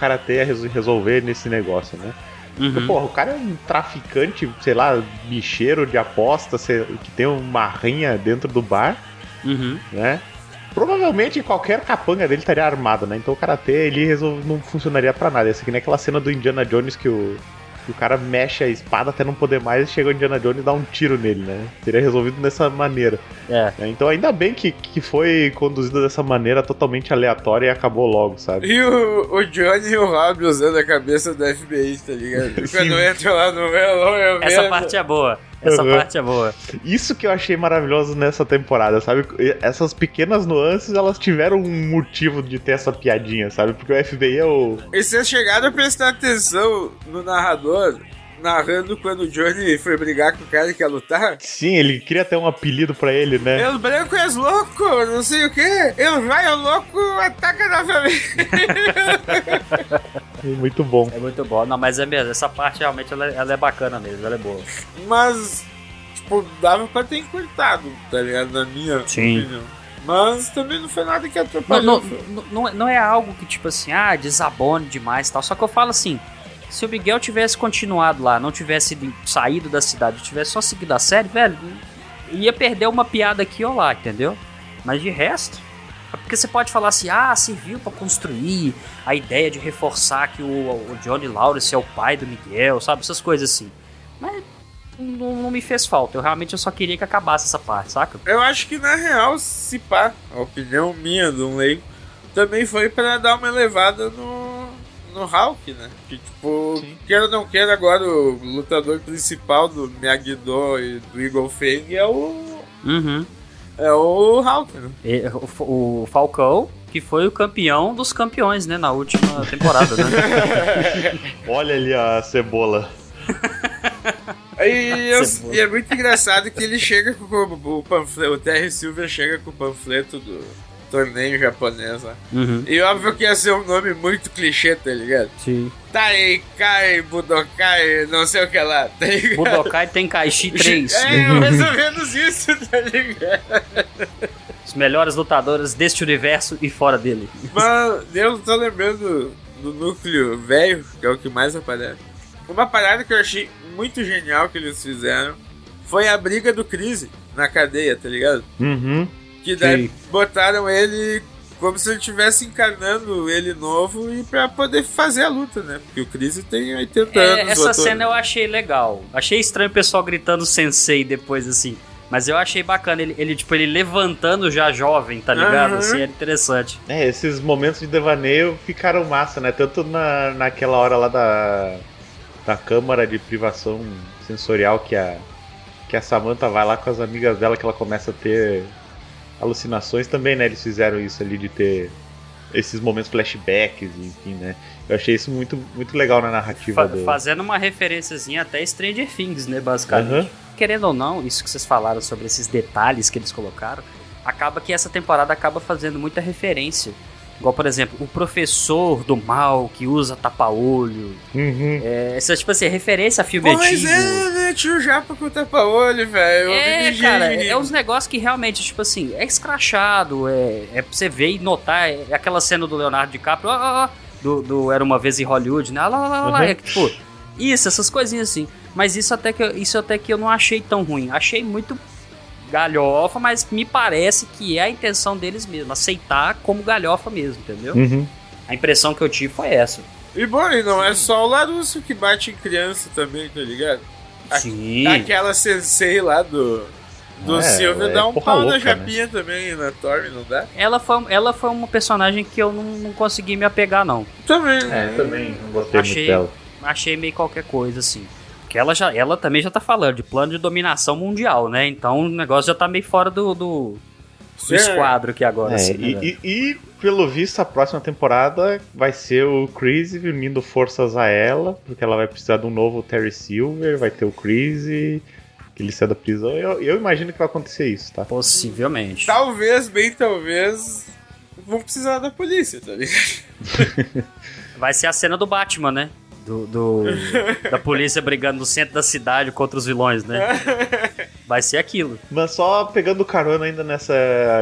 res- resolver nesse negócio, né? Porque, Uhum. porra, o cara é um traficante, sei lá, bicheiro de aposta, que tem uma rinha dentro do bar, Uhum. né? Provavelmente qualquer capanga dele estaria armado, né? Então o karatê ele resol- não funcionaria pra nada. Essa aqui nem aquela cena do Indiana Jones que o, o cara mexe a espada até não poder mais e chega o Indiana Jones e dá um tiro nele, né? Seria resolvido dessa maneira. É. né? Então ainda bem que, que foi conduzido dessa maneira totalmente aleatória e acabou logo, sabe? E o, o Johnny e o Rob usando a cabeça do FBI, tá ligado? <laughs> Sim. Quando entra lá no melão, eu Essa vendo. parte é boa. Essa Uhum. parte é boa. Isso que eu achei maravilhoso nessa temporada, sabe? Essas pequenas nuances, elas tiveram um motivo de ter essa piadinha, sabe? Porque o FBI é o. E vocês chegaram a prestar atenção no narrador, narrando quando o Johnny foi brigar com o cara que ia lutar? Sim, ele queria ter um apelido pra ele, né? El branco é louco, não sei o que. El raio louco ataca na família. <laughs> Muito bom. É muito bom. Não, mas é mesmo. Essa parte realmente ela, é- ela é bacana mesmo. Ela é boa. Mas, tipo, dava pra ter encurtado, tá ligado? Na minha Sim. opinião. Mas também não foi nada que atrapalhou. não, não- não é- não é algo que, tipo assim, ah, desabone demais e tal. Só que eu falo assim: se o Miguel tivesse continuado lá, não tivesse saído da cidade, tivesse só seguido a série, velho, ia perder uma piada aqui ou lá, entendeu? Mas de resto. é Porque você pode falar assim, ah, serviu pra construir a ideia de reforçar que o, o Johnny Lawrence é o pai do Miguel, sabe? Essas coisas assim. Mas não, não me fez falta. Eu realmente eu só queria que acabasse essa parte, saca? Eu acho que na real, se pá, a opinião minha de um leigo, também foi pra dar uma elevada no, no Hulk, né? Que tipo, queira ou não queira, agora o lutador principal do Miyagi-Do e do Eagle Fang é o. Uhum. É o Hulk, né? E, o, o Falcão, que foi o campeão dos campeões, né? Na última temporada, né? <laughs> Olha ali a cebola. E, eu- e é muito engraçado que ele chega com o, o panfleto, o Terry Silver chega com o panfleto do torneio japonês lá. Uhum. E óbvio que ia ser um nome muito clichê, tá ligado? Sim. Taikai, Budokai, não sei o que lá, tá ligado? Budokai Tenkaichi 3. <laughs> É, mais ou menos isso, tá ligado? Os melhores lutadores deste universo e fora dele. Mas eu tô lembrando do núcleo velho, que é o que mais aparece. Uma parada que eu achei muito genial que eles fizeram foi a briga do Crise na cadeia, tá ligado? Uhum. Que daí Sim. botaram ele como se ele estivesse encarnando ele novo e pra poder fazer a luta, né? Porque o Chris tem 80 É, anos. essa cena né? eu achei legal. Achei estranho o pessoal gritando sensei depois, assim. Mas eu achei bacana ele, ele, tipo, ele levantando já jovem, tá ligado? Aham. Assim, era interessante. É, esses momentos de devaneio ficaram massa, né? Tanto na, naquela hora lá da, da câmara de privação sensorial que a, que a Samantha vai lá com as amigas dela, que ela começa a ter alucinações também, né? Eles fizeram isso ali de ter esses momentos flashbacks, enfim, né? Eu achei isso muito, muito legal na narrativa Fa- do. Fazendo uma referenciazinha até Stranger Things, né, basicamente. Aham. Querendo ou não, isso que vocês falaram sobre esses detalhes que eles colocaram, acaba que essa temporada acaba fazendo muita referência. Igual, por exemplo, o professor do mal que usa tapa-olho. Uhum. É, essa, tipo assim, referência a filme Pois antigo. é, né? Tio Japa com tapa-olho, velho. É, cara, é uns negócios que realmente, tipo assim, é escrachado, é, é pra você ver e notar, é aquela cena do Leonardo DiCaprio, ó, ó, ó, do, do Era Uma Vez em Hollywood, né, lá, lá, lá, lá, Uhum. é que, tipo, isso, essas coisinhas assim, mas isso até, que, eu- isso até que eu não achei tão ruim, achei muito galhofa, mas me parece que é a intenção deles mesmo, aceitar como galhofa mesmo, entendeu? Uhum. A impressão que eu tive foi essa. E bom, e não é só o Larusso que bate em criança também, tá ligado? A- Sim. Aquela sensei lá do. Do É, Silver é dá um pau na louca, né? Japinha também, na Torme, não dá? Ela foi, ela foi uma personagem que eu não, não consegui me apegar, não. Também. É, também não gostei Achei- muito dela. achei meio qualquer coisa, assim. Porque ela, já, ela também já tá falando de plano de dominação mundial, né? Então o negócio já tá meio fora do, do, do É. esquadro aqui agora, É, assim, né, e, velho? e- e, pelo visto, a próxima temporada vai ser o Chris unindo forças a ela, porque ela vai precisar de um novo Terry Silver, vai ter o Chris e que ele sai da prisão. Eu, eu imagino que vai acontecer isso, tá? Possivelmente. Talvez, bem talvez, vão precisar da polícia, tá ligado? <laughs> Vai ser a cena do Batman, né? Do, do- da polícia brigando no centro da cidade contra os vilões, né? Vai ser aquilo. Mas só pegando carona ainda nessa,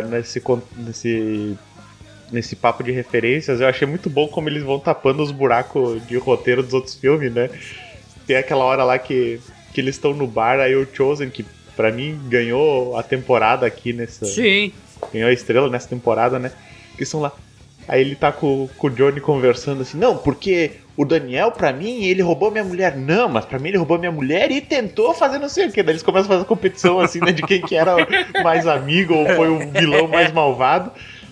nesse, nesse, nesse papo de referências, eu achei muito bom como eles vão tapando os buracos de roteiro dos outros filmes, né? Tem aquela hora lá que, que eles estão no bar, aí o Chosen, que pra mim ganhou a temporada aqui nessa. Sim. ganhou a estrela nessa temporada, né? Que estão lá. Aí ele tá com, com o Johnny conversando assim, não, porque o Daniel, pra mim, ele roubou minha mulher. Não, mas pra mim ele roubou minha mulher e tentou fazer não sei o que. Daí eles começam a fazer competição assim, né? De quem que era mais amigo ou foi o vilão mais malvado.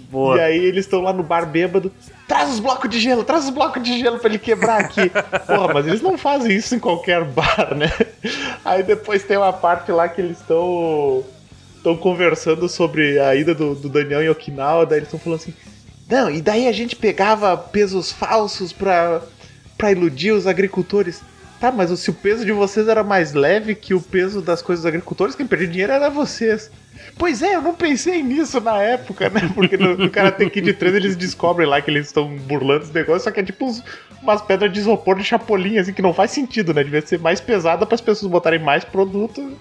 Boa. E aí eles estão lá no bar bêbado. Traz os blocos de gelo, traz os blocos de gelo pra ele quebrar aqui. Porra, mas eles não fazem isso em qualquer bar, né? Aí depois tem uma parte lá que eles estão estão conversando sobre a ida do, do Daniel em Okinawa, daí eles estão falando assim, não, e daí a gente pegava pesos falsos pra, pra iludir os agricultores. Tá, mas se o peso de vocês era mais leve que o peso das coisas dos agricultores, quem perdia dinheiro era vocês. Pois é, eu não pensei nisso na época, né? Porque no, no Karate Kid 3 eles descobrem lá que eles estão burlando os negócios, só que é tipo uns- umas pedras de isopor de chapolim, assim, que não faz sentido, né? Devia ser mais pesada para as pessoas botarem mais produto,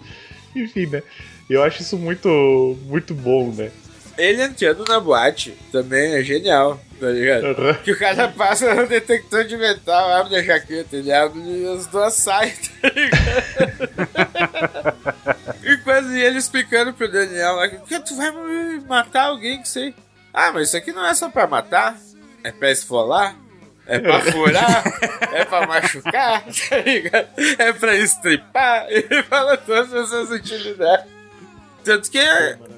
enfim, né? Eu acho isso muito, muito bom, né? Ele entrando na boate também é genial, tá ligado? Aham. Que o cara passa no detector de metal, abre a jaqueta, ele abre e as duas saem, tá ligado? <laughs> e quando ele explicando pro Daniel lá, que tu vai matar alguém que sei. Ah, mas isso aqui não é só pra matar, é pra esfolar. É pra furar, é pra machucar, <laughs> tá ligado? É pra estripar, ele <laughs> fala todas essas utilidades. Tanto que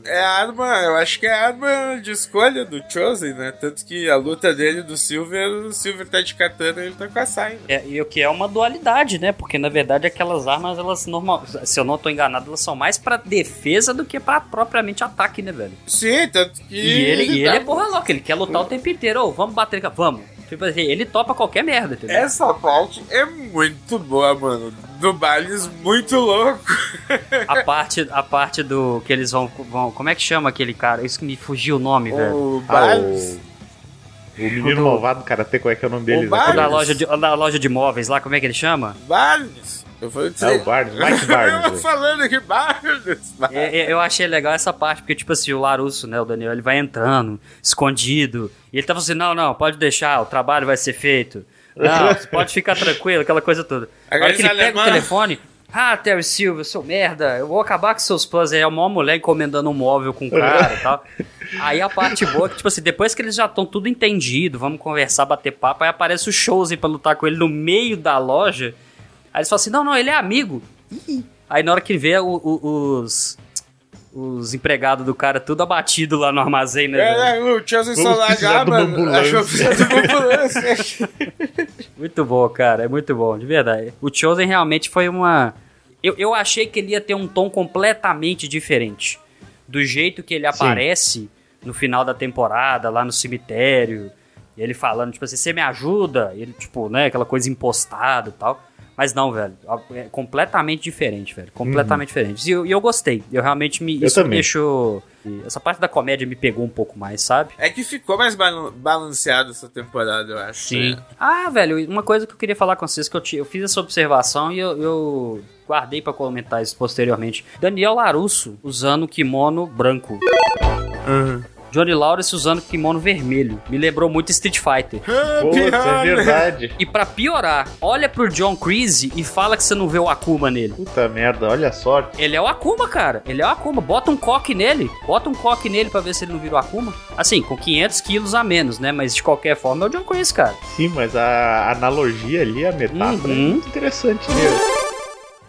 é, a arma, eu acho que é a arma de escolha do Chosen, né? Tanto que a luta dele do Silver, o Silver tá de katana e ele tá com a saia. É, e o que é uma dualidade, né? Porque na verdade aquelas armas, elas normal, se eu não tô enganado, elas são mais pra defesa do que pra propriamente ataque, né, velho? Sim, tanto que. E ele, e ele é porra louca, ele quer lutar o tempo inteiro. Ô, vamos bater, vamos. Tipo assim, ele topa qualquer merda, entendeu? Essa parte é muito boa, mano. Do Bales muito louco. A parte, a parte do que eles vão, vão. Como é que chama aquele cara? Isso que me fugiu o nome, velho. O Ah, Bales. o, o menino malvado karate, qual é que é o nome dele? O. O da loja, de, o da loja de móveis lá, como é que ele chama? Barnes. Eu falei É o <laughs> Barnes, Mike Eu Barnes. falando aqui, Barnes. É, é, eu achei legal essa parte, porque, tipo assim, o Larusso, né, o Daniel, ele vai entrando, escondido, e ele tava assim, não, não, pode deixar, o trabalho vai ser feito. Não, <laughs> você pode ficar tranquilo, aquela coisa toda. Agora Agora que ele pega o telefone, Ah, Terry Silver, seu merda, eu vou acabar com seus planos. Aí é uma mulher encomendando um móvel com o cara e tal. <laughs> Aí a parte boa é que, tipo assim, depois que eles já estão tudo entendido, vamos conversar, bater papo, aí aparece o Chosen pra lutar com ele no meio da loja. Aí eles falam assim: não, não, ele é amigo. Ih. Aí na hora que vê o- o- os. Os empregados do cara tudo abatido lá no armazém, né? É, o Chelsea Vamos só mano. Achou. <laughs> Muito bom, cara. É muito bom, de verdade. O Chosen realmente foi uma. Eu, eu achei que ele ia ter um tom completamente diferente. Do jeito que ele aparece no final da temporada, lá no cemitério. E ele falando, tipo assim, você me ajuda? E ele, tipo, né, aquela coisa impostada e tal. Mas não, velho. É completamente diferente, velho. Completamente diferente. E eu, e eu gostei. Eu realmente me. Eu isso me também. deixou. Essa parte da comédia me pegou um pouco mais, sabe? É que ficou mais balan- balanceado essa temporada, eu acho. né? Ah, velho, uma coisa que eu queria falar com vocês, que eu, eu fiz essa observação e eu, eu guardei pra comentar isso posteriormente. Daniel Larusso usando kimono branco. Johnny Lawrence usando kimono vermelho. Me lembrou muito Street Fighter. Putz, é verdade. E pra piorar, olha pro John Creasy e fala que você não vê o Akuma nele. Puta merda, olha a sorte. Ele é o Akuma, cara. Ele é o Akuma. Bota um coque nele. Bota um coque nele pra ver se ele não vira o Akuma. Assim, com 500 quilos a menos, né? Mas de qualquer forma é o John Creasy, cara. Sim, mas a analogia ali, a metáfora, Uhum. é muito interessante mesmo.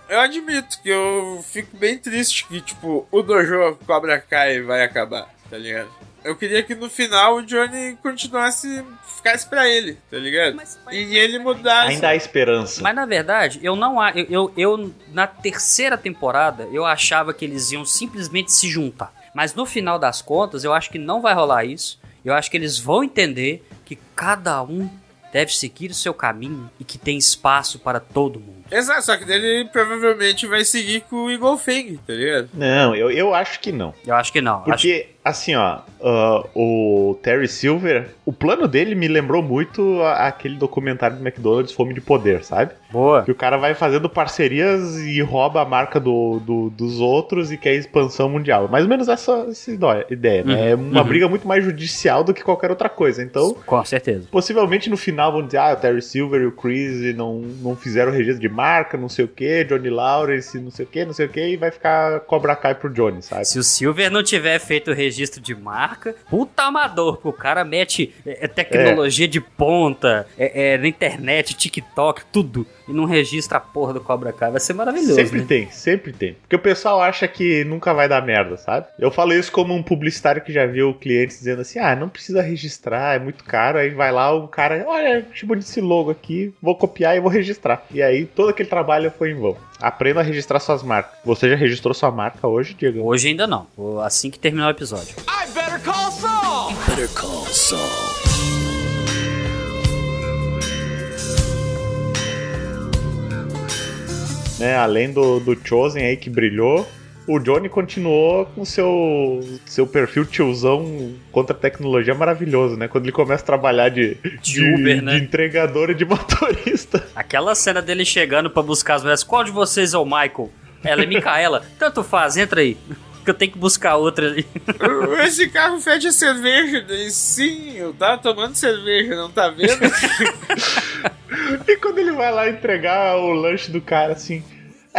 Eu admito que eu fico bem triste que, tipo, o Dojo Cobra Kai vai acabar, tá ligado? Eu queria que no final o Johnny continuasse, ficasse pra ele, tá ligado? Mas- E ele mudasse. Ainda há esperança. Mas na verdade, eu não a- eu, eu, eu na terceira temporada eu achava que eles iam simplesmente se juntar. Mas no final das contas, eu acho que não vai rolar isso. Eu acho que eles vão entender que cada um deve seguir o seu caminho e que tem espaço para todo mundo. Exato, só que dele provavelmente vai seguir com o Eagle Fang, tá ligado? Não, eu, eu acho que não. Eu acho que não. Acho Porque, assim, ó, ah, o Terry Silver, o plano dele me lembrou muito a- aquele documentário do McDonald's Fome de Poder, sabe? boa. Que o cara vai fazendo parcerias e rouba a marca do, do- dos outros e quer expansão mundial. Mais ou menos essa, essa ideia, né? Uhum, É uma uhum. briga muito mais judicial do que qualquer outra coisa. Então, Com certeza. possivelmente no final vão dizer, ah, o Terry Silver e o Chris não, não fizeram registro de marca, não sei o que, Johnny Lawrence, não sei o que, não sei o que, e vai ficar Cobra Kai pro Johnny, sabe? Se o Silver não tiver feito o registro de marca, puta amador, porque o cara mete é, é, tecnologia de ponta, é, é, na internet, TikTok, tudo, e não registra a porra do Cobra Kai. Vai ser maravilhoso, Sempre né? tem, sempre tem. Porque o pessoal acha que nunca vai dar merda, sabe? Eu falo isso como um publicitário que já viu clientes dizendo assim: ah, não precisa registrar, é muito caro. Aí vai lá, o cara, olha, que bonito esse logo aqui, vou copiar e vou registrar. E aí todo aquele trabalho foi em vão. Aprenda a registrar suas marcas. Você já registrou sua marca hoje, Diego? Hoje ainda não, assim que terminar o episódio. Better call Saul. Né? Além do, do Chosen aí que brilhou. O Johnny continuou com seu seu perfil tiozão contra a tecnologia maravilhoso, né? Quando ele começa a trabalhar de, De Uber, né? de entregador e de <laughs> motorista. Aquela cena dele chegando pra buscar as mulheres, qual de vocês é o Michael? Ela é Micaela. <laughs> Tanto faz, entra aí. Que eu tenho que buscar outra ali. <laughs> Esse carro fede a cerveja. Daí, sim, eu tava tomando cerveja, não tá vendo? E quando ele vai lá entregar o lanche do cara, assim.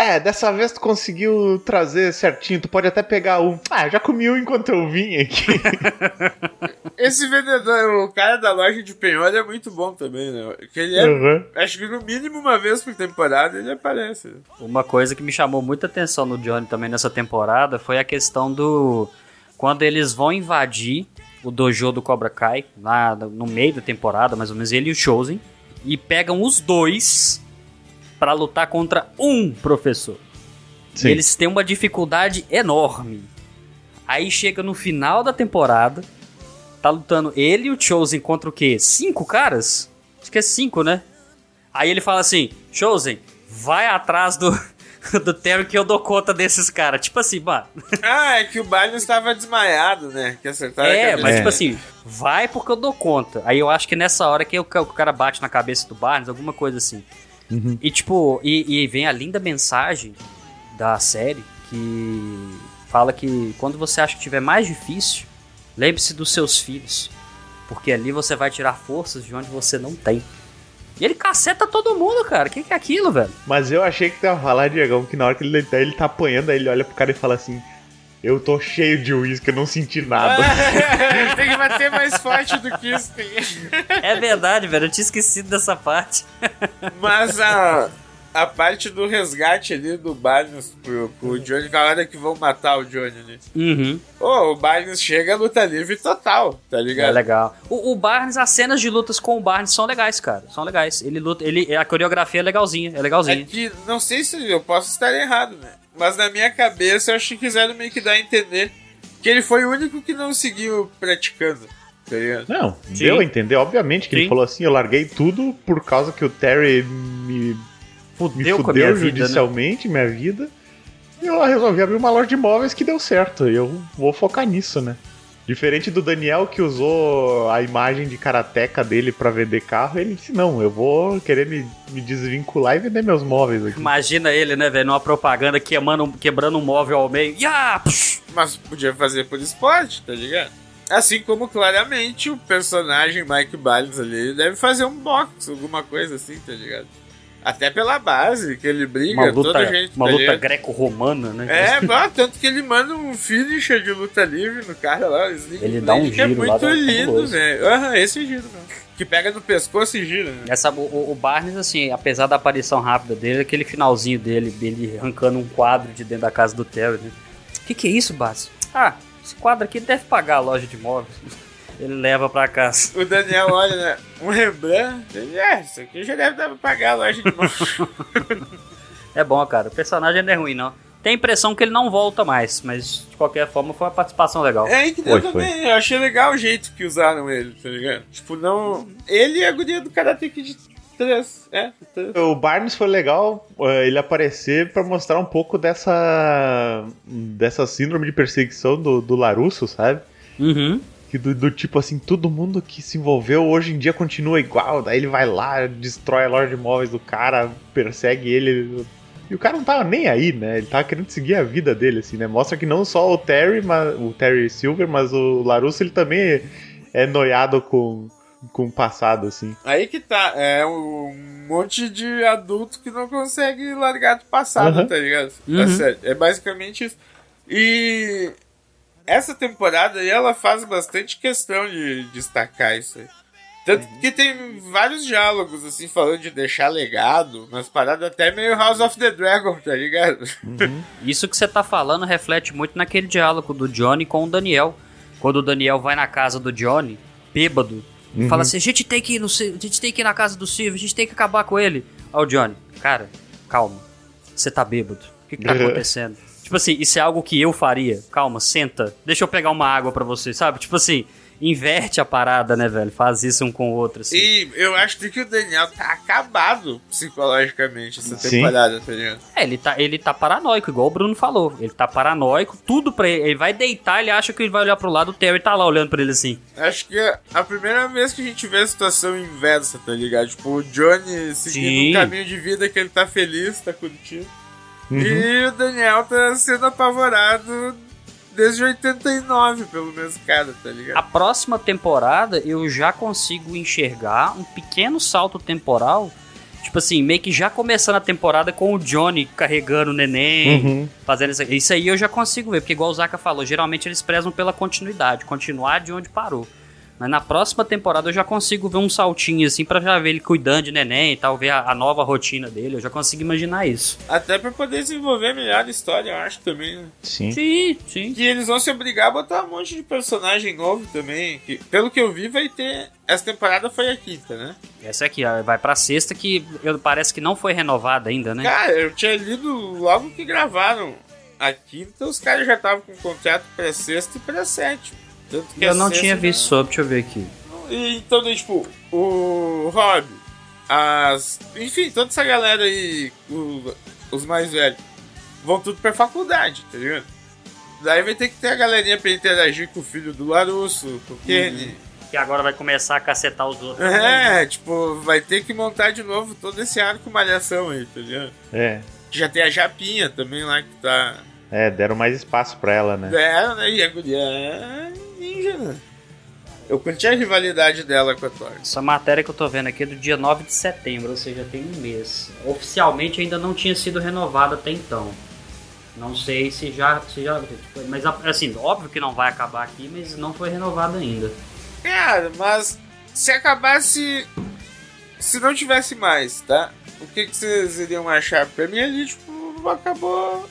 É, dessa vez tu conseguiu trazer certinho, tu pode até pegar um. Ah, já comi um enquanto eu vim aqui. <laughs> Esse vendedor, o cara da loja de penhor é muito bom também, né? Que ele é, Uhum. acho que no mínimo uma vez por temporada ele aparece. Uma coisa que me chamou muita atenção no Johnny também nessa temporada foi a questão do. Quando eles vão invadir o dojo do Cobra Kai, lá no meio da temporada, mais ou menos, ele e o Chosen, e pegam os dois pra lutar contra um professor. Sim. Eles têm uma dificuldade enorme. Aí chega no final da temporada, tá lutando ele e o Chosen contra o quê? Cinco caras? Acho que é cinco, né? Aí ele fala assim: Chosen, vai atrás do, <laughs> do Terry que eu dou conta desses caras. Tipo assim, mano. Ah, é que o Barney estava desmaiado, né? Que acertaram É, mas É. tipo assim, vai porque eu dou conta. Aí eu acho que nessa hora que o cara bate na cabeça do Barnes, alguma coisa assim. E tipo, e, e vem a linda mensagem da série que fala que quando você acha que tiver mais difícil, lembre-se dos seus filhos. Porque ali você vai tirar forças de onde você não tem. E ele caceta todo mundo, cara. O que, que é aquilo, velho? Mas eu achei que tu ia falar, Diegão, que na hora que ele deitar, ele tá apanhando, aí ele olha pro cara e fala assim: Eu tô cheio de uísque, eu não senti nada. <laughs> tem que bater mais forte do que isso. Tem. É verdade, velho. Eu tinha esquecido dessa parte. Mas a, a parte do resgate ali do Barnes pro, pro Johnny, na hora que vão matar o Johnny ali. Uhum. Ô, o Barnes chega a luta livre total, tá É ligado? legal. O, o Barnes, as cenas de lutas com o Barnes são legais, cara. São legais. Ele luta. Ele, a coreografia é legalzinha. É É legalzinha. que, não sei se eu posso estar errado, né? Mas na minha cabeça eu acho que quiseram meio que dar a entender que ele foi o único que não seguiu praticando, tá ligado? Não, Sim. deu a entender, obviamente, que Sim. ele falou assim: Eu larguei tudo por causa que o Terry me, me Fudeu fudeu com a minha vida, né? judicialmente, minha vida. E eu resolvi abrir uma loja de imóveis que deu certo. E eu vou focar nisso, né? Diferente do Daniel que usou a imagem de karateca dele pra vender carro, ele disse: Não, eu vou querer me, me desvincular e vender meus móveis aqui. Imagina ele, né, velho, numa propaganda queimando, quebrando um móvel ao meio. Psh! Mas podia fazer por esporte, tá ligado? Assim como claramente o personagem Mike Barnes ali ele deve fazer um box, alguma coisa assim, tá ligado? Até pela base, que ele briga, Uma luta, toda gente. uma tá luta greco-romana, né? É, tanto que ele manda um finisher de luta livre no cara lá. Sling Ele dá um Blade, que é giro lá, muito um lindo, velho. Aham, esse giro mesmo. Que pega no pescoço e gira, né? Essa, o, o- Barnes, assim, apesar da aparição rápida dele, aquele finalzinho dele, ele arrancando um quadro de dentro da casa do Terry, né? O que, que é isso, Barnes? Ah, esse quadro aqui deve pagar a loja de imóveis. Ele leva pra casa. O Daniel olha, né? Um Rembrandt. Ele, é, isso aqui já deve dar pra pagar a loja de. <laughs> É bom, cara. O personagem não é ruim, não. Tem a impressão que ele não volta mais, mas de qualquer forma foi uma participação legal. É que Foi, deu também. Eu achei legal o jeito que usaram ele, tá ligado? Tipo, não. Ele e a guria do Karate Kid 3. É, 3. O Barnes foi legal eh, ele aparecer pra mostrar um pouco dessa dessa síndrome de perseguição do, do Larusso, sabe? Uhum. Que do, do tipo assim, todo mundo que se envolveu hoje em dia continua igual, daí ele vai lá, destrói a loja de imóveis do cara, persegue ele. E o cara não tava nem aí, né? Ele tava querendo seguir a vida dele, assim, né? Mostra que não só o Terry, mas, o Terry Silver, mas o Larusso ele também é noiado com, com o passado, assim. Aí que tá. É um monte de adulto que não consegue largar do passado, Aham. tá ligado? Uhum. É sério. É basicamente isso. E. Essa temporada aí ela faz bastante questão de destacar isso aí. Tanto que tem vários diálogos, assim, falando de deixar legado, mas parado até meio House of the Dragon, tá ligado? <laughs> Isso que você tá falando reflete muito naquele diálogo do Johnny com o Daniel. Quando o Daniel vai na casa do Johnny, bêbado, e fala assim: a gente tem que ir no a gente tem que ir na casa do Silvio, a gente tem que acabar com ele. Aí o Johnny, cara, calma. Você tá bêbado. O que, que tá acontecendo? Tipo assim, isso é algo que eu faria. Calma, senta. Deixa eu pegar uma água pra você, sabe? Tipo assim, inverte a parada, né, velho? Faz isso um com o outro, assim. E eu acho que o Daniel tá acabado psicologicamente essa Sim. temporada, tá ligado? É, ele tá, ele tá paranoico, igual o Bruno falou. Ele tá paranoico, tudo pra ele. Ele vai deitar, ele acha que ele vai olhar pro lado, o Terry tá lá olhando pra ele assim. Acho que é a primeira vez que a gente vê a situação inversa, tá ligado? Tipo, o Johnny seguindo Sim. um caminho de vida que ele tá feliz, tá curtindo. Uhum. E o Daniel tá sendo apavorado desde 89, pelo menos, cara, tá A ligado? próxima temporada eu já consigo enxergar um pequeno salto temporal. Tipo assim, meio que já começando a temporada com o Johnny carregando o neném, Uhum. fazendo isso. Isso aí eu já consigo ver, porque igual o Zaka falou, geralmente eles prezam pela continuidade, continuar de onde parou. Mas na próxima temporada eu já consigo ver um saltinho assim pra já ver ele cuidando de neném e tal, ver a, a nova rotina dele. Eu já consigo imaginar isso. Até pra poder desenvolver melhor a história, eu acho também, né? Sim. Sim, sim. Que eles vão se obrigar a botar um monte de personagem novo também. Que, pelo que eu vi, vai ter. Essa temporada foi a quinta, né? Essa aqui, ó, vai pra sexta que eu- parece que não foi renovada ainda, né? Cara, eu tinha lido logo que gravaram a quinta, os caras já estavam com contrato pra sexta e pra sétima. Tanto que eu não tinha já- visto sobre, deixa eu ver aqui. Então, tipo, o Rob, as. Enfim, toda essa galera aí, o- os mais velhos, vão tudo pra faculdade, tá ligado? Daí vai ter que ter a galerinha pra interagir com o filho do Larusso, com o Kenny. Que agora vai começar a cacetar os outros. É, tipo, vai ter que montar de novo todo esse arco malhação aí, tá ligado? É. Já tem a Japinha também lá que tá. É, deram mais espaço pra ela, né? É, né? E a guria é ninja, né? Eu curti a rivalidade dela com a Thor. Essa matéria que eu tô vendo aqui é do dia 9 de setembro, ou seja, tem um mês. Oficialmente ainda não tinha sido renovada até então. Não sei se já. Se já mas assim, óbvio que não vai acabar aqui, mas não foi renovada ainda. Cara, mas se acabasse. Se não tivesse mais, tá? O que, que vocês iriam achar? Pra mim ali, tipo, acabou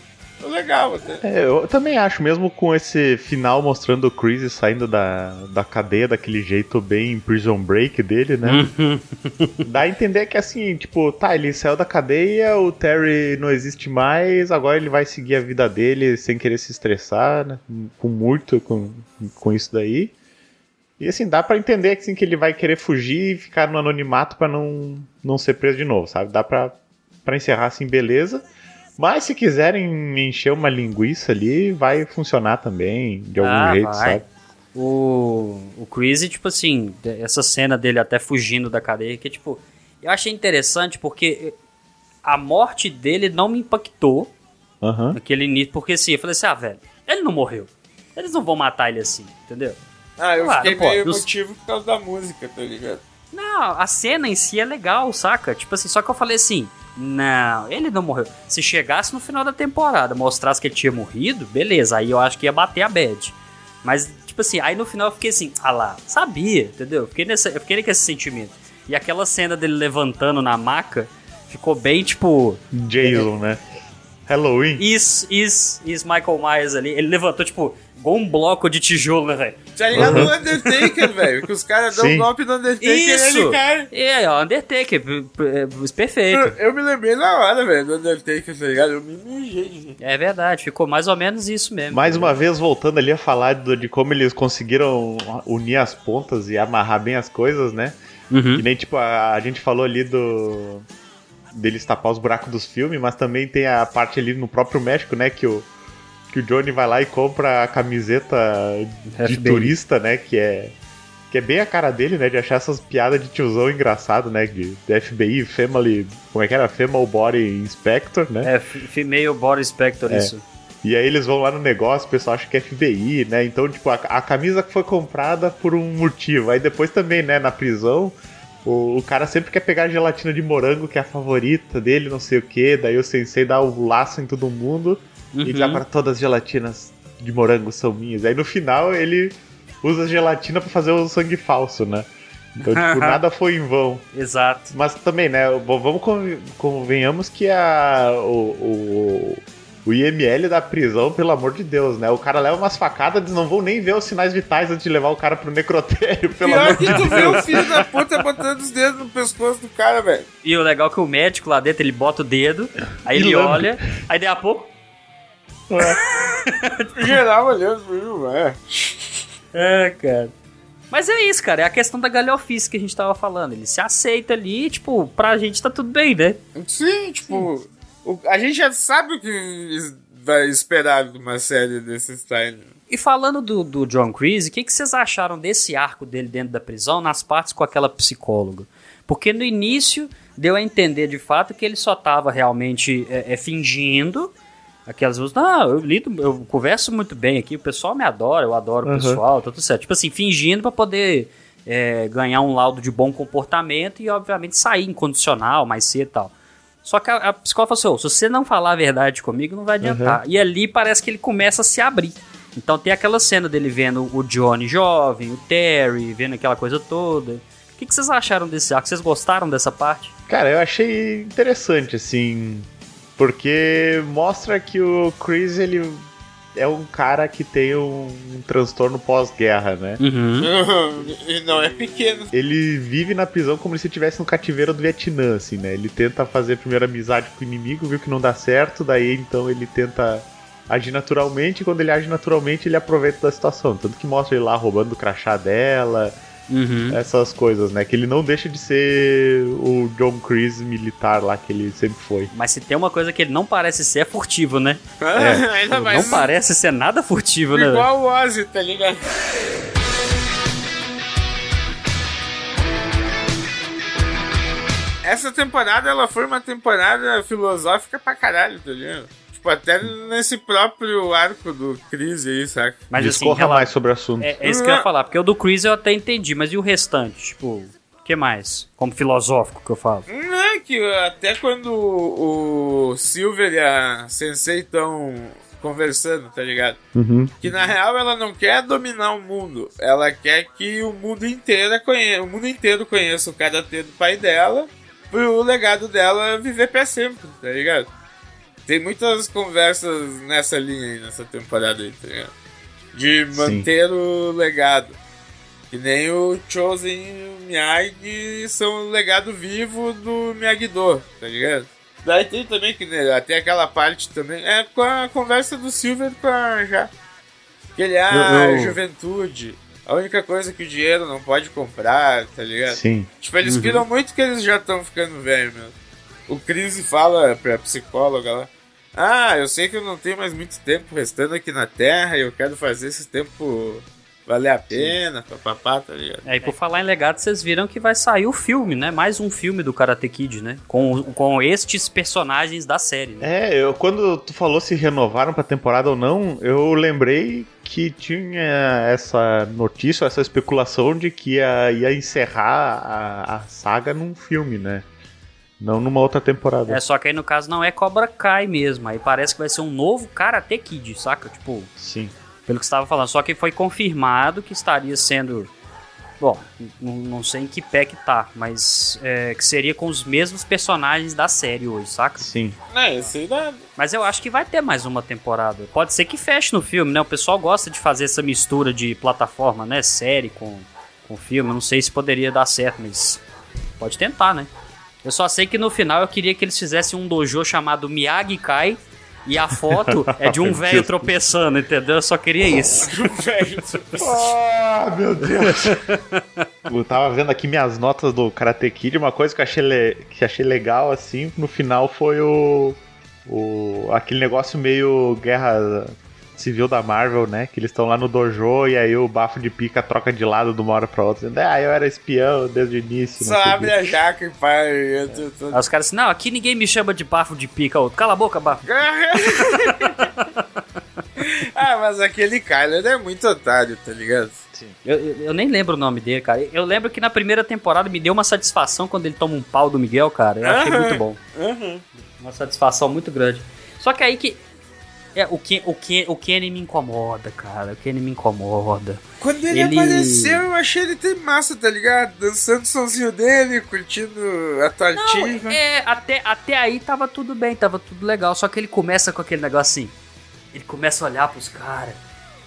legal até. É, eu também acho, mesmo com esse final mostrando o Chris saindo da, da cadeia daquele jeito bem prison break dele, né? <laughs> Dá a entender que assim, tipo, tá, ele saiu da cadeia, o Terry não existe mais, agora ele vai seguir a vida dele sem querer se estressar, né? Com muito com, com isso daí. E assim, dá para entender assim, que ele vai querer fugir e ficar no anonimato para não, não ser preso de novo, sabe? Dá pra, pra encerrar assim, beleza. Mas se quiserem encher uma linguiça ali, vai funcionar também, de algum ah, jeito, vai. sabe? O, o Chris, tipo assim, essa cena dele até fugindo da cadeia, que tipo, eu achei interessante porque a morte dele não me impactou uhum. naquele início, porque assim, eu falei assim, ah, velho, ele não morreu. Eles não vão matar ele assim, entendeu? Ah, eu claro, fiquei pô, meio emotivo por causa da música, tá ligado? Não, a cena em si é legal, saca? Tipo assim, só que eu falei assim, não, ele não morreu. Se chegasse no final da temporada, mostrasse que ele tinha morrido, beleza, aí eu acho que ia bater a bad. Mas, tipo assim, aí no final eu fiquei assim, ah lá, sabia, entendeu? Eu fiquei, nesse, eu fiquei com esse sentimento. E aquela cena dele levantando na maca ficou bem tipo. Jason, né? Halloween. Isso, isso, isso, Michael Myers ali. Ele levantou, tipo, igual um bloco de tijolo, né, velho? Tá ligado uhum. no Undertaker, velho? Que os caras dão um golpe no Undertaker Isso. e ele cai. É, ó, Undertaker, perfeito. Eu, me lembrei na hora, velho, do Undertaker, tá ligado? Eu me mijei. É verdade, ficou mais ou menos isso mesmo. Mais uma vez, voltando ali a falar de, de como eles conseguiram unir as pontas e amarrar bem as coisas, né? Uhum. E nem, tipo, a, a gente falou ali do deles tapar os buracos dos filmes, mas também tem a parte ali no próprio México, né? Que o, que o Johnny vai lá e compra a camiseta de FBI. turista, né? Que é. Que é bem a cara dele, né? De achar essas piadas de tiozão engraçado, né? De, de FBI, Family. Como é que era? Female Body Inspector, né? É, Female Body Inspector, é. isso. E aí eles vão lá no negócio, o pessoal acha que é FBI, né? Então, tipo, a, a camisa foi comprada por um motivo. Aí depois também, né, na prisão, o, o, cara sempre quer pegar a gelatina de morango, que é a favorita dele, não sei o que. Daí o sensei dá o laço em todo mundo uhum. e agora todas as gelatinas de morango são minhas. Aí no final ele usa a gelatina para fazer o sangue falso, né? Então, tipo, <laughs> nada foi em vão. Exato. Mas também, né? Vamos convenhamos que a, o, o, o IML da prisão, pelo amor de Deus, né? O cara leva umas facadas, eles não vão nem ver os sinais vitais antes de levar o cara pro necrotério, <laughs> pelo Pior amor que tu vê o filho da puta botando os dedos no pescoço do cara, velho. E o legal é que o médico lá dentro, ele bota o dedo, aí ele olha, aí daí a pouco... É. Geral olhando, é. É, cara. Mas é isso, cara. É a questão da galhofice que a gente tava falando. Ele se aceita ali, tipo, pra gente tá tudo bem, né? Sim, tipo... Sim o, a gente já sabe o que vai esperar de uma série desse style. E falando do, do John Creasy, o que, que vocês acharam desse arco dele dentro da prisão, nas partes com aquela psicóloga? Porque no início deu a entender de fato que ele só estava realmente é, é, fingindo aquelas coisas. Não, eu lido, eu converso muito bem aqui, o pessoal me adora, eu adoro o uhum. pessoal, tá tudo certo. Tipo assim, fingindo para poder é, ganhar um laudo de bom comportamento e, obviamente, sair incondicional mais cedo e tal. Só que a, a psicóloga falou assim: oh, se você não falar a verdade comigo, não vai adiantar. Uhum. E ali parece que ele começa a se abrir. Então tem aquela cena dele vendo o Johnny jovem, o Terry, vendo aquela coisa toda. O que, que vocês acharam desse arco? Vocês gostaram dessa parte? Cara, eu achei interessante, assim. Porque mostra que o Chris, ele é um cara que tem um, um transtorno pós-guerra, né? Uhum. e <laughs> não é pequeno. Ele vive na prisão como se estivesse no cativeiro do Vietnã, assim, né? Ele tenta fazer primeiro amizade com o inimigo, viu que não dá certo, daí então ele tenta agir naturalmente, e quando ele age naturalmente, ele aproveita da situação. Tanto que mostra ele lá roubando o crachá dela, Uhum. Essas coisas, né? Que ele não deixa de ser o John Chris militar lá que ele sempre foi. Mas se tem uma coisa que ele não parece ser, é furtivo, né? <laughs> É. Ainda mais. Não parece ser nada furtivo, Igual né? Igual o Ozzy, tá ligado? Essa temporada, ela foi uma temporada filosófica pra caralho, tá ligado? Tipo, até nesse próprio arco do Chris aí, saca? Mas assim, Discorra rela- mais sobre o assunto. é, é isso que eu ia falar, porque o do Chris eu até entendi, mas e o restante? Tipo, o que mais? Como filosófico que eu falo. Não é que até quando o, Silver e a Sensei estão conversando, tá ligado? Uhum. Que na real ela não quer dominar o mundo, ela quer que o mundo inteiro conheça, o mundo inteiro conheça o karatê do pai dela, pro legado dela viver pra sempre, tá ligado? Tem muitas conversas nessa linha aí, nessa temporada aí, tá ligado? De manter o legado. Que nem o Chosen e o Miyagi são o legado vivo do Miyagi-Do, tá ligado? Daí tem também que né, até aquela parte também é com a conversa do Silver com a já. Que ele, ah, Eu- eu- juventude. A única coisa que o dinheiro não pode comprar, tá ligado? Sim. Tipo, eles piram muito que eles já estão ficando velhos mesmo. O Chris fala pra psicóloga lá: Ah, eu sei que eu não tenho mais muito tempo restando aqui na Terra e eu quero fazer esse tempo valer a pena, papapá, tá ligado? É, e por falar em legado, vocês viram que vai sair o filme, né? Mais um filme do Karate Kid, né? Com, com estes personagens da série. Né? É, eu, quando tu falou se renovaram pra temporada ou não, eu lembrei que tinha essa notícia, essa especulação de que ia, ia encerrar a, a saga num filme, né? Não numa outra temporada. É, só que aí no caso não é Cobra Kai mesmo. Aí parece que vai ser um novo Karate Kid, saca? Tipo, Sim. pelo que você estava falando. Só que foi confirmado que estaria sendo. Bom, não, sei em que pé que tá, mas é, que seria com os mesmos personagens da série hoje, saca? Sim. É, isso aí dá. Mas eu acho que vai ter mais uma temporada. Pode ser que feche no filme, né? O pessoal gosta de fazer essa mistura de plataforma, né? Série com, com filme. Eu não sei se poderia dar certo, mas pode tentar, né? Eu só sei que no final eu queria que eles fizessem um dojo chamado Miyagi Kai e a foto <laughs> é de um velho tropeçando, entendeu? Eu só queria isso. Velho, <laughs> Ah, meu Deus! <laughs> eu tava vendo aqui minhas notas do Karate Kid, uma coisa que eu achei, le- que achei legal, assim, no final foi o, o. aquele negócio meio guerra civil da Marvel, né? Que eles estão lá no dojo e aí o bafo de pica troca de lado de uma hora pra outra, dizendo, ah, eu era espião desde o início. só abre quê." a jaca e pai. Eu tô, tô... Aí os caras assim, não, aqui ninguém me chama de bafo de pica, outro. Cala a boca, bafo. <laughs> ah, mas aquele Kyler é muito otário, tá ligado? Eu, eu, eu nem lembro o nome dele, cara. Eu lembro que na primeira temporada me deu uma satisfação quando ele toma um pau do Miguel, cara. Eu achei Aham. muito bom. Uhum. Uma satisfação muito grande. Só que aí que. É, o, Ken, o, Ken, o Kenny me incomoda, cara. O Kenny me incomoda. Quando ele, Ele- apareceu, eu achei ele ter massa, tá ligado? Dançando o sonzinho dele, curtindo a. Não, é, até, até aí tava tudo bem, tava tudo legal. Só que ele começa com aquele negócio assim. Ele começa a olhar pros caras.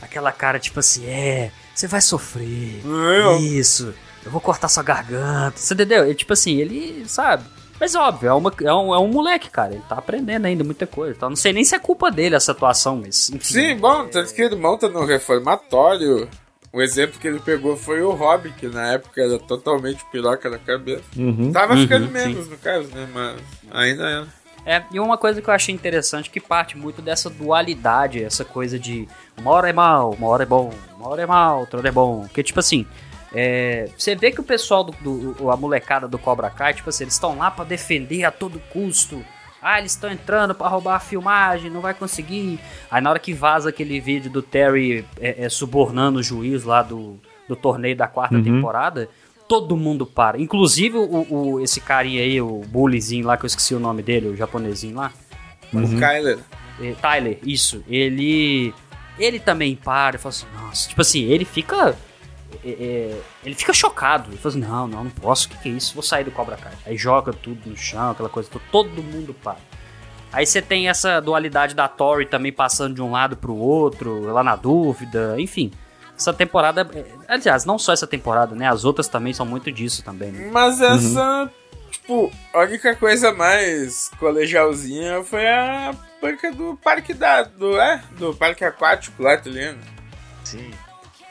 Aquela cara tipo assim, é, você vai sofrer. Eu- Isso, eu vou cortar sua garganta. Você entendeu? Ele, tipo assim, ele sabe. Mas óbvio, é, uma, é, um, é um moleque, cara. Ele tá aprendendo ainda muita coisa. Então, não sei nem se é culpa dele essa atuação, mas. Enfim, Sim, bom, tanto que ele monta no reformatório. O exemplo que ele pegou foi o Hobby, que na época era totalmente piroca na cabeça. Uhum. Tava Uhum, ficando sim. menos, no caso, né? Mas ainda é. É, e uma coisa que eu achei interessante que parte muito dessa dualidade, essa coisa de uma hora é mal, uma hora é bom, uma hora é mal, outra hora é bom. Porque, tipo assim, é, você vê que o pessoal, do, do- a molecada do Cobra Kai, tipo assim, eles estão lá pra defender a todo custo. Ah, eles estão entrando pra roubar a filmagem, não vai conseguir. Aí na hora que vaza aquele vídeo do Terry é, é, subornando o juiz lá do, do torneio da quarta Uhum. temporada, todo mundo para. Inclusive o, o- esse carinha aí, o bullyzinho lá, que eu esqueci o nome dele, o japonesinho lá. O Kyler. Eh, Tyler, isso. Ele. Ele também para e fala assim, nossa, tipo assim, ele fica. É, é, ele fica chocado. Ele fala assim, não, não, não posso, o que, que é isso? Vou sair do Cobra Kai. Aí joga tudo no chão, aquela coisa, todo mundo para. Aí você tem essa dualidade da Tori também passando de um lado pro outro, lá na dúvida, enfim. Essa temporada. é, Aliás, não só essa temporada, né? As outras também são muito disso também, né? Mas essa, tipo, a única coisa mais colegialzinha foi a banca do parque da. Do, é? Do parque aquático lá, tá ligado? Sim.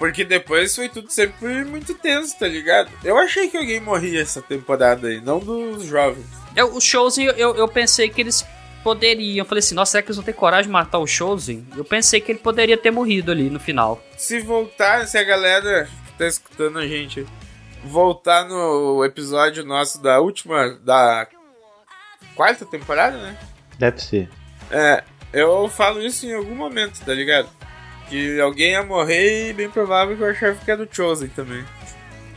Porque depois foi tudo sempre muito tenso, tá ligado? Eu achei que alguém morria essa temporada aí, não dos jovens. Eu, o Chosen, eu, eu pensei que eles poderiam. Eu falei assim, nossa, será que eles vão ter coragem de matar o Chosen? Eu pensei que ele poderia ter morrido ali no final. Se voltar, se a galera que tá escutando a gente voltar no episódio nosso da última. da quarta temporada, né? Deve ser. É, eu falo isso em algum momento, tá ligado? Que alguém ia morrer e bem provável que eu achava que era do Chosen também.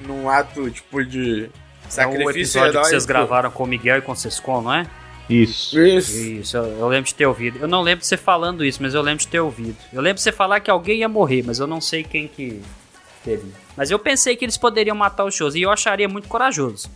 Num ato, tipo, de É o sacrifício episódio que vocês gravaram com o Miguel e com o Sescon, não é? Isso. Isso. Isso, eu, eu lembro de ter ouvido. Eu não lembro de você falando isso, mas eu lembro de ter ouvido. Eu lembro de você falar que alguém ia morrer, mas eu não sei quem que teve. Mas eu pensei que eles poderiam matar os shows e eu acharia muito corajoso.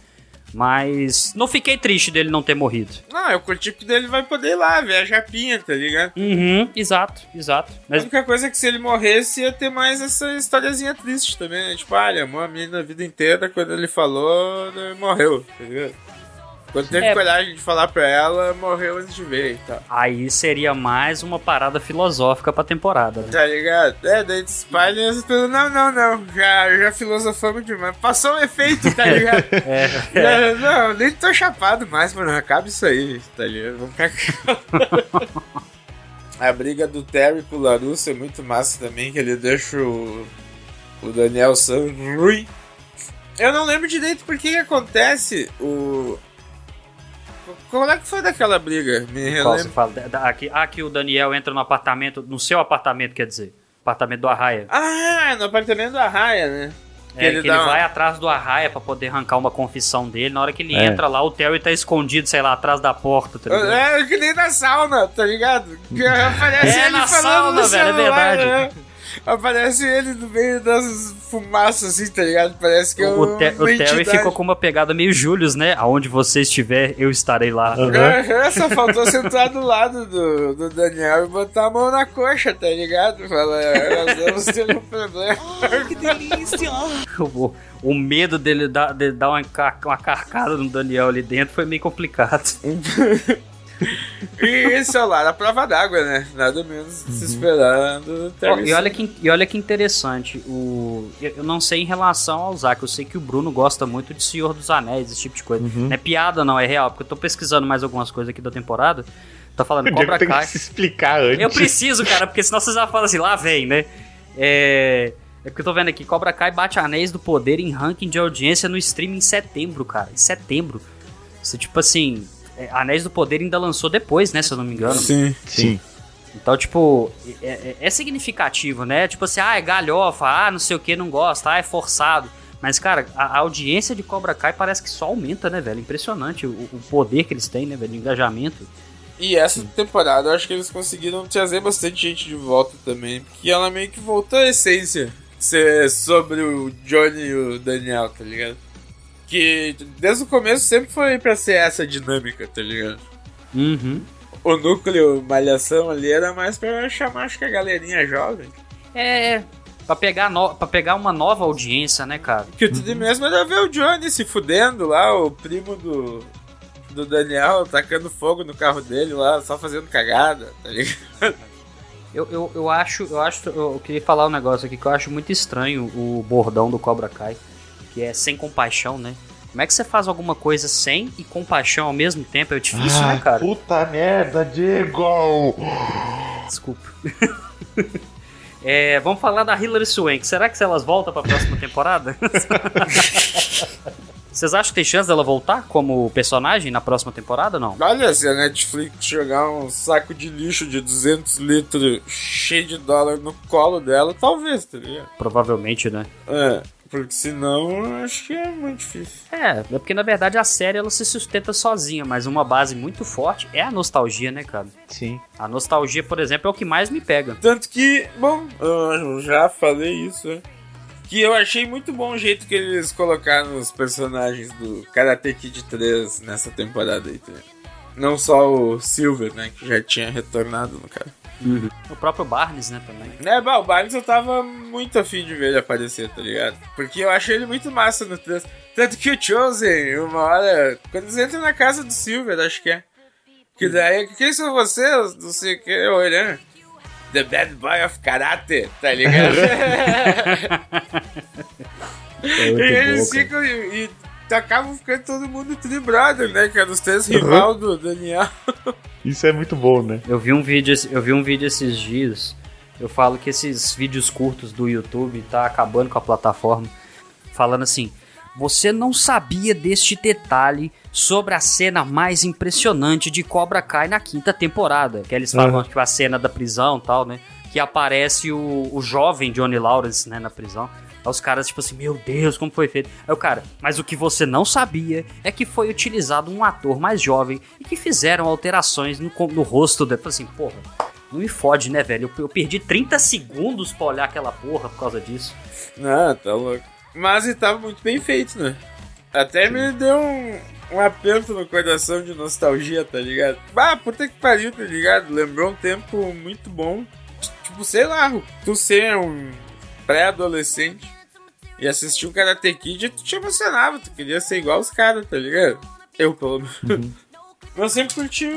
Mas não fiquei triste dele não ter morrido. Não, eu curti que dele vai poder ir lá ver a japinha, tá ligado? Uhum, exato, exato. A Mas única coisa é que se ele morresse ia ter mais essa historiazinha triste também, né? Tipo, ah, ele amou a menina a vida inteira, quando ele falou, morreu, tá ligado? Quando teve É. coragem de falar pra ela, morreu antes de ver e tal. aí seria mais uma parada filosófica pra temporada. Né? Tá ligado? É, daí de Spider, tudo, não, não, não, já, já filosofamos demais. Passou o efeito, tá ligado? <laughs> É, Já- não, nem tô chapado mais, mano, acaba isso aí, tá ligado? Vamos pra. <laughs> A briga do Terry com o Larusso é muito massa também, que ele deixa o, o Daniel San ruim. Eu não lembro direito por que acontece o... Como é que foi daquela briga? Me Qual você relembra. fala? Da- da- Aqui, aqui o Daniel entra no apartamento, no seu apartamento, quer dizer, apartamento do Arraia. Ah, no apartamento da Raia, né? É, que ele, dá uma- vai atrás do Arraia pra poder arrancar uma confissão dele. Na hora que ele É. entra lá, o Terry tá escondido, sei lá, atrás da porta, tá ligado? É que nem na sauna, tá ligado? Que aparece É, ele na falando sauna, no velho, é celular, verdade. né? Aparece ele no meio das fumaças, assim, tá ligado? Parece que é O, Te- uma o Terry ficou com uma pegada meio Július, né? Aonde você estiver, eu estarei lá. Aham, Só faltou sentar do lado do, do Daniel e botar a mão na coxa, tá ligado? Fala, "É, nós vamos ter um problema. <laughs> O, o medo dele dar, de dar uma, uma carcada no Daniel ali dentro foi meio complicado. <laughs> E celular, a prova d'água, né? Nada menos se esperar do Ó, Terry. e, olha que, e olha que interessante, o, eu não sei em relação ao Zack, eu sei que o Bruno gosta muito de Senhor dos Anéis, esse tipo de coisa. Não é piada, não, é real, porque eu tô pesquisando mais algumas coisas aqui da temporada. Tá falando Cobra tem que Kai. se explicar antes. Eu preciso, cara, porque senão vocês já falam assim, lá vem, né? É. É porque eu tô vendo aqui, Cobra Kai bate Anéis do Poder em ranking de audiência no stream em setembro, cara. Em setembro. Isso, tipo assim, é, Anéis do Poder ainda lançou depois, né? Se eu não me engano. Sim. Sim. Então, tipo, é, é- é significativo, né? Tipo assim, ah, é galhofa, ah, não sei o que, não gosta, ah, é forçado. Mas, cara, a, a audiência de Cobra Kai parece que só aumenta, né, velho? Impressionante o, o poder que eles têm, né, velho? De engajamento. E essa temporada eu acho que eles conseguiram trazer bastante gente de volta também. Porque ela meio que voltou à essência. Ser sobre o Johnny e o Daniel, tá ligado? Que desde o começo sempre foi pra ser essa dinâmica, tá ligado? Uhum. O núcleo malhação ali era mais pra chamar, acho que a galerinha jovem. É, é. Pra pegar, no, pra pegar uma nova audiência, né, cara? Que tudo mesmo era ver o Johnny se fudendo lá, o primo do, do Daniel tacando fogo no carro dele lá, só fazendo cagada, tá ligado? Eu, eu, eu acho, eu acho, eu queria falar um negócio aqui que eu acho muito estranho o bordão do Cobra Kai, que é sem compaixão, né? Como é que você faz alguma coisa sem e compaixão ao mesmo tempo? É difícil, Ai, né, cara? Puta merda, Diego! Desculpa. <laughs> É, vamos falar da Hilary Swank. Será que se elas voltam pra próxima temporada? <laughs> Vocês acham que tem chance dela voltar como personagem na próxima temporada não? Olha, se a Netflix jogar um saco de lixo de 200 litros cheio de dólar no colo dela, talvez, tá ligado? Provavelmente, né? É, porque senão acho que é muito difícil. É, é porque na verdade a série ela se sustenta sozinha, mas uma base muito forte é a nostalgia, né, cara? Sim. A nostalgia, por exemplo, é o que mais me pega. Tanto que, bom, eu já falei isso, né? Que eu achei muito bom o jeito que eles colocaram os personagens do Karate Kid 3 nessa temporada aí, tá? Não só o Silver, né? Que já tinha retornado no cara. O próprio Barnes, né, também. É, bah, o Barnes eu tava muito afim de ver ele aparecer, tá ligado? Porque eu achei ele muito massa no 3. Tanto que o Chosen, uma hora, quando eles entram na casa do Silver, acho que é. Que daí, quem são vocês? Não sei o que, olhando. The Bad Boy of Karate, tá ligado? <laughs> É <laughs> e eles bom, ficam e, e acabam ficando todo mundo tri brother, né? Que é dos três rival do Daniel. Isso é muito bom, né? Eu vi um vídeo, eu vi um vídeo esses dias. Eu falo que esses vídeos curtos do YouTube tá acabando com a plataforma. Falando assim, você não sabia deste detalhe sobre a cena mais impressionante de Cobra Kai na quinta temporada. Que eles falam Uhum. que a cena da prisão e tal, né? Que aparece o, o jovem Johnny Lawrence, né, na prisão. Aí os caras, tipo assim, meu Deus, como foi feito? Aí o cara, mas o que você não sabia é que foi utilizado um ator mais jovem e que fizeram alterações no, no rosto dele. Eu assim, porra, não me fode, né, velho? Eu, eu perdi 30 segundos pra olhar aquela porra por causa disso. Não, tá louco. Mas ele tava muito bem feito, né? Até me deu um, um aperto no coração de nostalgia, tá ligado? Ah, puta que pariu, tá ligado? Lembrou um tempo muito bom. Tipo, sei lá, tu ser um pré-adolescente e assistir um Karate Kid, tu te emocionava, tu queria ser igual os caras, tá ligado? Eu, pelo menos. Eu sempre curti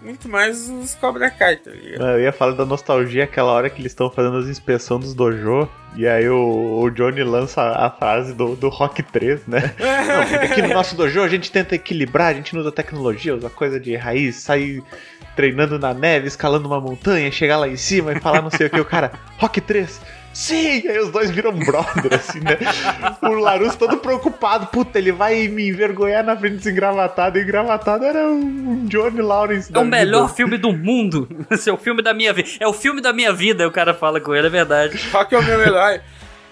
muito mais os Cobra Kai, tá ligado? Eu ia falar da nostalgia aquela hora que eles estão fazendo as inspeções dos dojo. E aí o, o Johnny lança a frase do, do Rock 3, né? <laughs> Não, porque aqui no nosso dojo a gente tenta equilibrar, a gente não usa tecnologia, usa coisa de raiz, sair treinando na neve, escalando uma montanha, chegar lá em cima e falar não sei o que. O cara, Rock 3. Sim! Aí os dois viram brother, assim, né? O Larus todo preocupado. Puta, ele vai me envergonhar na frente desse engravatado. E o engravatado era um Johnny Lawrence. É o melhor vida. filme do mundo. <laughs> Esse é o filme da minha vida. É o filme da minha vida, o cara fala com ele, é verdade. Rock é o meu herói.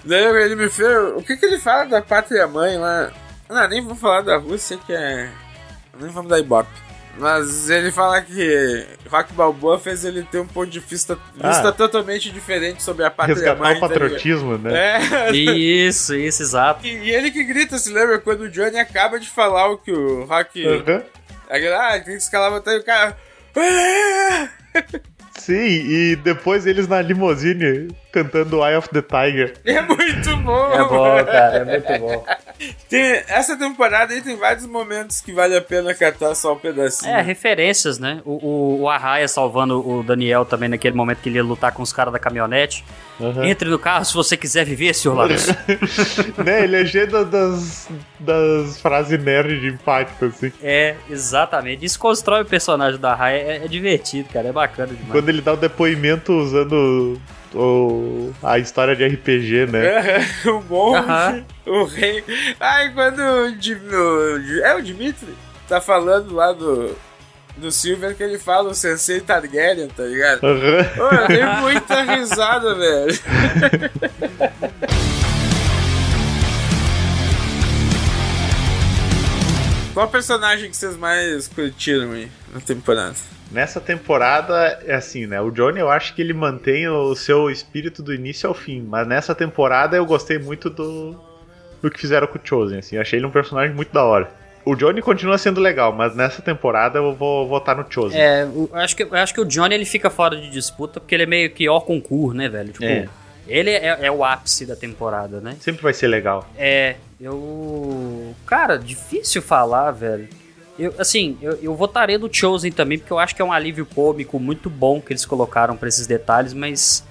Daí ele me fez. O que, que ele fala da pátria mãe lá? Não, nem vou falar da Rússia, que é. Nem vamos dar ibope. Mas ele fala que Rock Balboa fez ele ter um ponto de vista, vista Ah. totalmente diferente sobre a pátria Resgatar mãe. o tá patriotismo, né? É. Isso, isso, exato. E, e ele que grita, se lembra? Quando o Johnny acaba de falar o que o Rock. Aham. Aquele, ah, tem que escalar a montanha e o cara. <laughs> Sim, e depois eles na limousine cantando Eye of the Tiger. <laughs> É muito bom! É bom, cara, é muito bom. <laughs> Tem, essa temporada aí tem vários momentos que vale a pena catar só um pedacinho. É, referências, né? O, o, o Arraia salvando o Daniel também naquele momento que ele ia lutar com os caras da caminhonete. Aham. Entre no carro se você quiser viver, senhor <laughs> Larus. né? Ele é cheio da- das, das frases nerd de impacto, assim. é, exatamente. Isso constrói o personagem da Arraia. É, é divertido, cara. É bacana demais. Quando ele dá o depoimento usando o, a história de RPG, né? É, o bom, Aham. o rei. Ai, quando o, o- É o Dimitri? Tá falando lá do. Do Silver que ele fala o Sensei Targaryen, tá ligado? Ô, eu dei muita risada, velho. Qual personagem que vocês mais curtiram aí na temporada? Nessa temporada, é assim, né? O Johnny eu acho que ele mantém o seu espírito do início ao fim. Mas nessa temporada eu gostei muito do, do que fizeram com o Chosen, assim. Eu achei ele um personagem muito da hora. O Johnny continua sendo legal, mas nessa temporada eu vou votar no Chosen. É, eu acho, que, eu acho que o Johnny ele fica fora de disputa porque ele é meio que hors concurso, né, velho? Tipo, É. ele é, é o ápice da temporada, né? Sempre vai ser legal. É, eu. Cara, difícil falar, velho. Eu, assim, eu, eu votaria do Chosen também, porque eu acho que é um alívio cômico muito bom que eles colocaram pra esses detalhes, mas.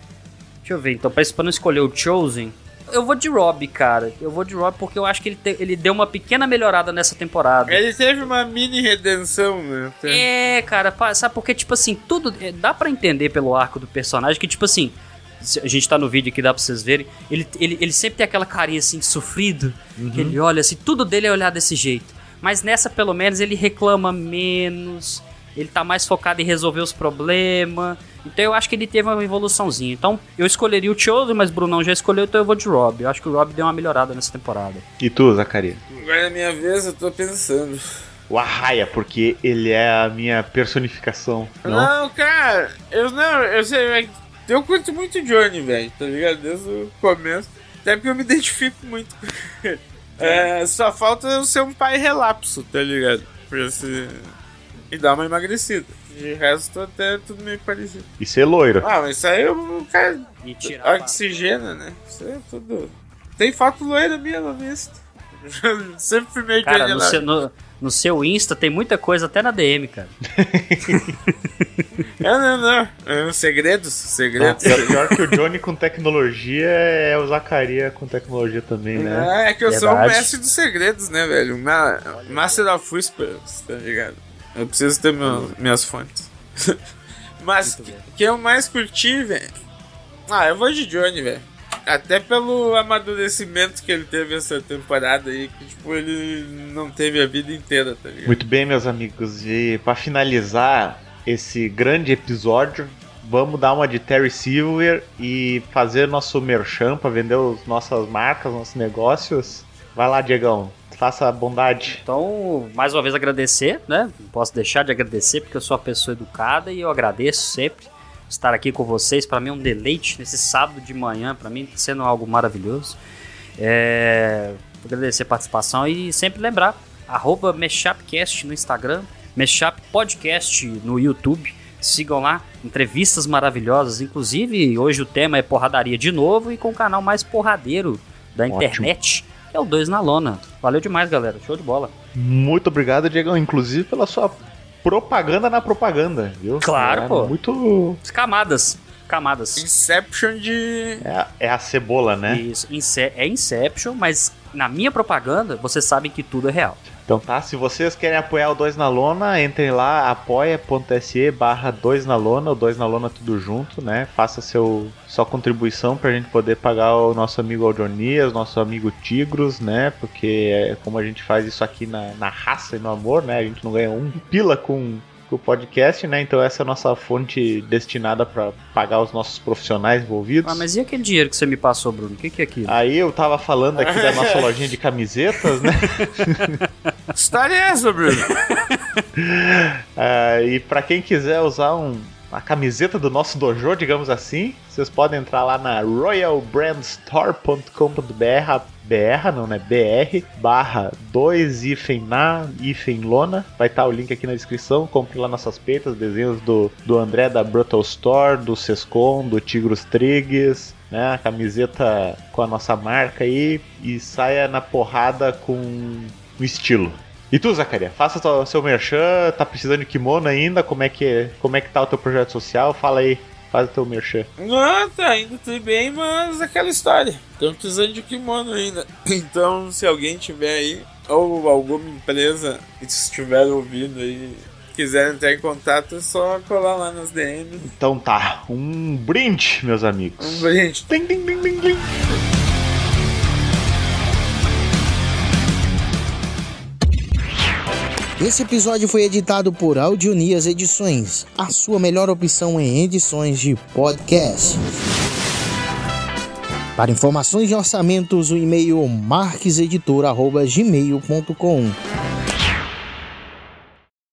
Deixa eu ver, então, pra, pra não escolher o Chosen, eu vou de Rob, cara. Eu vou de Rob porque eu acho que ele, te- ele deu uma pequena melhorada nessa temporada. Ele teve uma mini redenção, né? É, cara, sabe porque, tipo assim, tudo. é, Dá pra entender pelo arco do personagem que, tipo assim. A gente tá no vídeo aqui, dá pra vocês verem. Ele, ele, ele sempre tem aquela carinha assim, de sofrido. Que ele olha assim, tudo dele é olhar desse jeito. Mas nessa, pelo menos, ele reclama menos. Ele tá mais focado em resolver os problemas. Então eu acho que ele teve uma evoluçãozinha. Então eu escolheria o Chosen, mas o Brunão já escolheu, então eu vou de Rob. Eu acho que o Rob deu uma melhorada nessa temporada. E tu, Zacaria? Agora é minha vez, eu tô pensando. O Arraia, porque ele é a minha personificação. Não? Não, cara, eu não, eu sei, eu curto muito o Johnny, velho, tá ligado? Desde o começo. Até porque eu me <laughs> identifico muito com ele. É, só falta eu ser um pai relapso, tá ligado? Pra se... E dar uma emagrecida. De resto, até tudo meio parecido. E ser loiro. Ah, mas isso aí o cara oxigena, né? Isso é tudo. Tem foto loira minha vista. <laughs> Sempre fui meio Cara, Johnny no no, no seu Insta tem muita coisa até na DM, cara. <laughs> É, não, não. É, um segredos, segredos. Pior, pior que o Johnny com tecnologia é o Zacaria com tecnologia também, né? É, é que eu sou um Verdade. mestre dos segredos, né, velho? Ma Master of Whispers, tá ligado? Eu preciso ter meu- minhas fontes. <laughs> Mas, que, que eu mais curti, velho? Ah, eu vou de Johnny, velho. Até pelo amadurecimento que ele teve essa temporada aí, que tipo, ele não teve a vida inteira, tá ligado? Muito bem, meus amigos. E para finalizar esse grande episódio, vamos dar uma de Terry Silver e fazer nosso merchan para vender as nossas marcas, nossos negócios. Vai lá, Diegão. Faça a bondade. Então, mais uma vez agradecer, né? Não posso deixar de agradecer porque eu sou uma pessoa educada e eu agradeço sempre estar aqui com vocês. Para mim é um deleite nesse sábado de manhã, para mim tá sendo algo maravilhoso. É... Agradecer a participação e sempre lembrar, arroba Meshapcast no Instagram, Meshap Podcast no YouTube. Sigam lá, entrevistas maravilhosas. Inclusive, hoje o tema é porradaria de novo e com o canal mais porradeiro da Ótimo. internet, que é o 2 na Lona. Valeu demais, galera. Show de bola. Muito obrigado, Diegão, inclusive pela sua propaganda na propaganda, viu? Claro, é pô. Muito. Camadas. Camadas. Inception de. É, a- é a cebola, né? Isso. Ince- é Inception, mas na minha propaganda, vocês sabem que tudo é real. Então tá, se vocês querem apoiar o 2 na lona, entrem lá, apoia.se barra 2 na lona, o 2 na lona tudo junto, né? Faça seu, sua contribuição pra gente poder pagar o nosso amigo Aldonias, nosso amigo Tigros, né? Porque é como a gente faz isso aqui na, na raça e no amor, né? A gente não ganha um pila com o podcast, né? Então essa é a nossa fonte destinada pra pagar os nossos profissionais envolvidos. Ah, mas e aquele dinheiro que você me passou, Bruno? O que, que é aquilo? Aí eu tava falando aqui da nossa <laughs> lojinha de camisetas, né? <laughs> História é essa, Bruno? Ah, <laughs> e pra quem quiser usar um, uma camiseta do nosso dojo, digamos assim, vocês podem entrar lá na royalbrandstore.com.br BR, não, né? BR barra 2 hífen na hífen lona. Vai estar o link aqui na descrição. Compre lá nossas peitas, desenhos do, do André da Brutal Store, do Sescom, do Tigros Trigues, né? A camiseta com a nossa marca aí e saia na porrada com o estilo. E tu, Zacaria, faça seu merchan, tá precisando de kimono ainda? Como é que, como é que tá o teu projeto social? Fala aí, faz o teu merchan. Ah, tá indo tudo bem, mas aquela história. Estamos precisando de kimono ainda. <clears throat> Então, se alguém tiver aí, ou alguma empresa que estiver ouvindo aí, quiser entrar em contato, é só colar lá nas DM. Então tá, um brinde, meus amigos. Um brinde. Ding, ding, ding, ding, ding. Esse episódio foi editado por Audionias Edições, a sua melhor opção em edições de podcast. Para informações e orçamentos, o e-mail marqueseditor.gmail.com.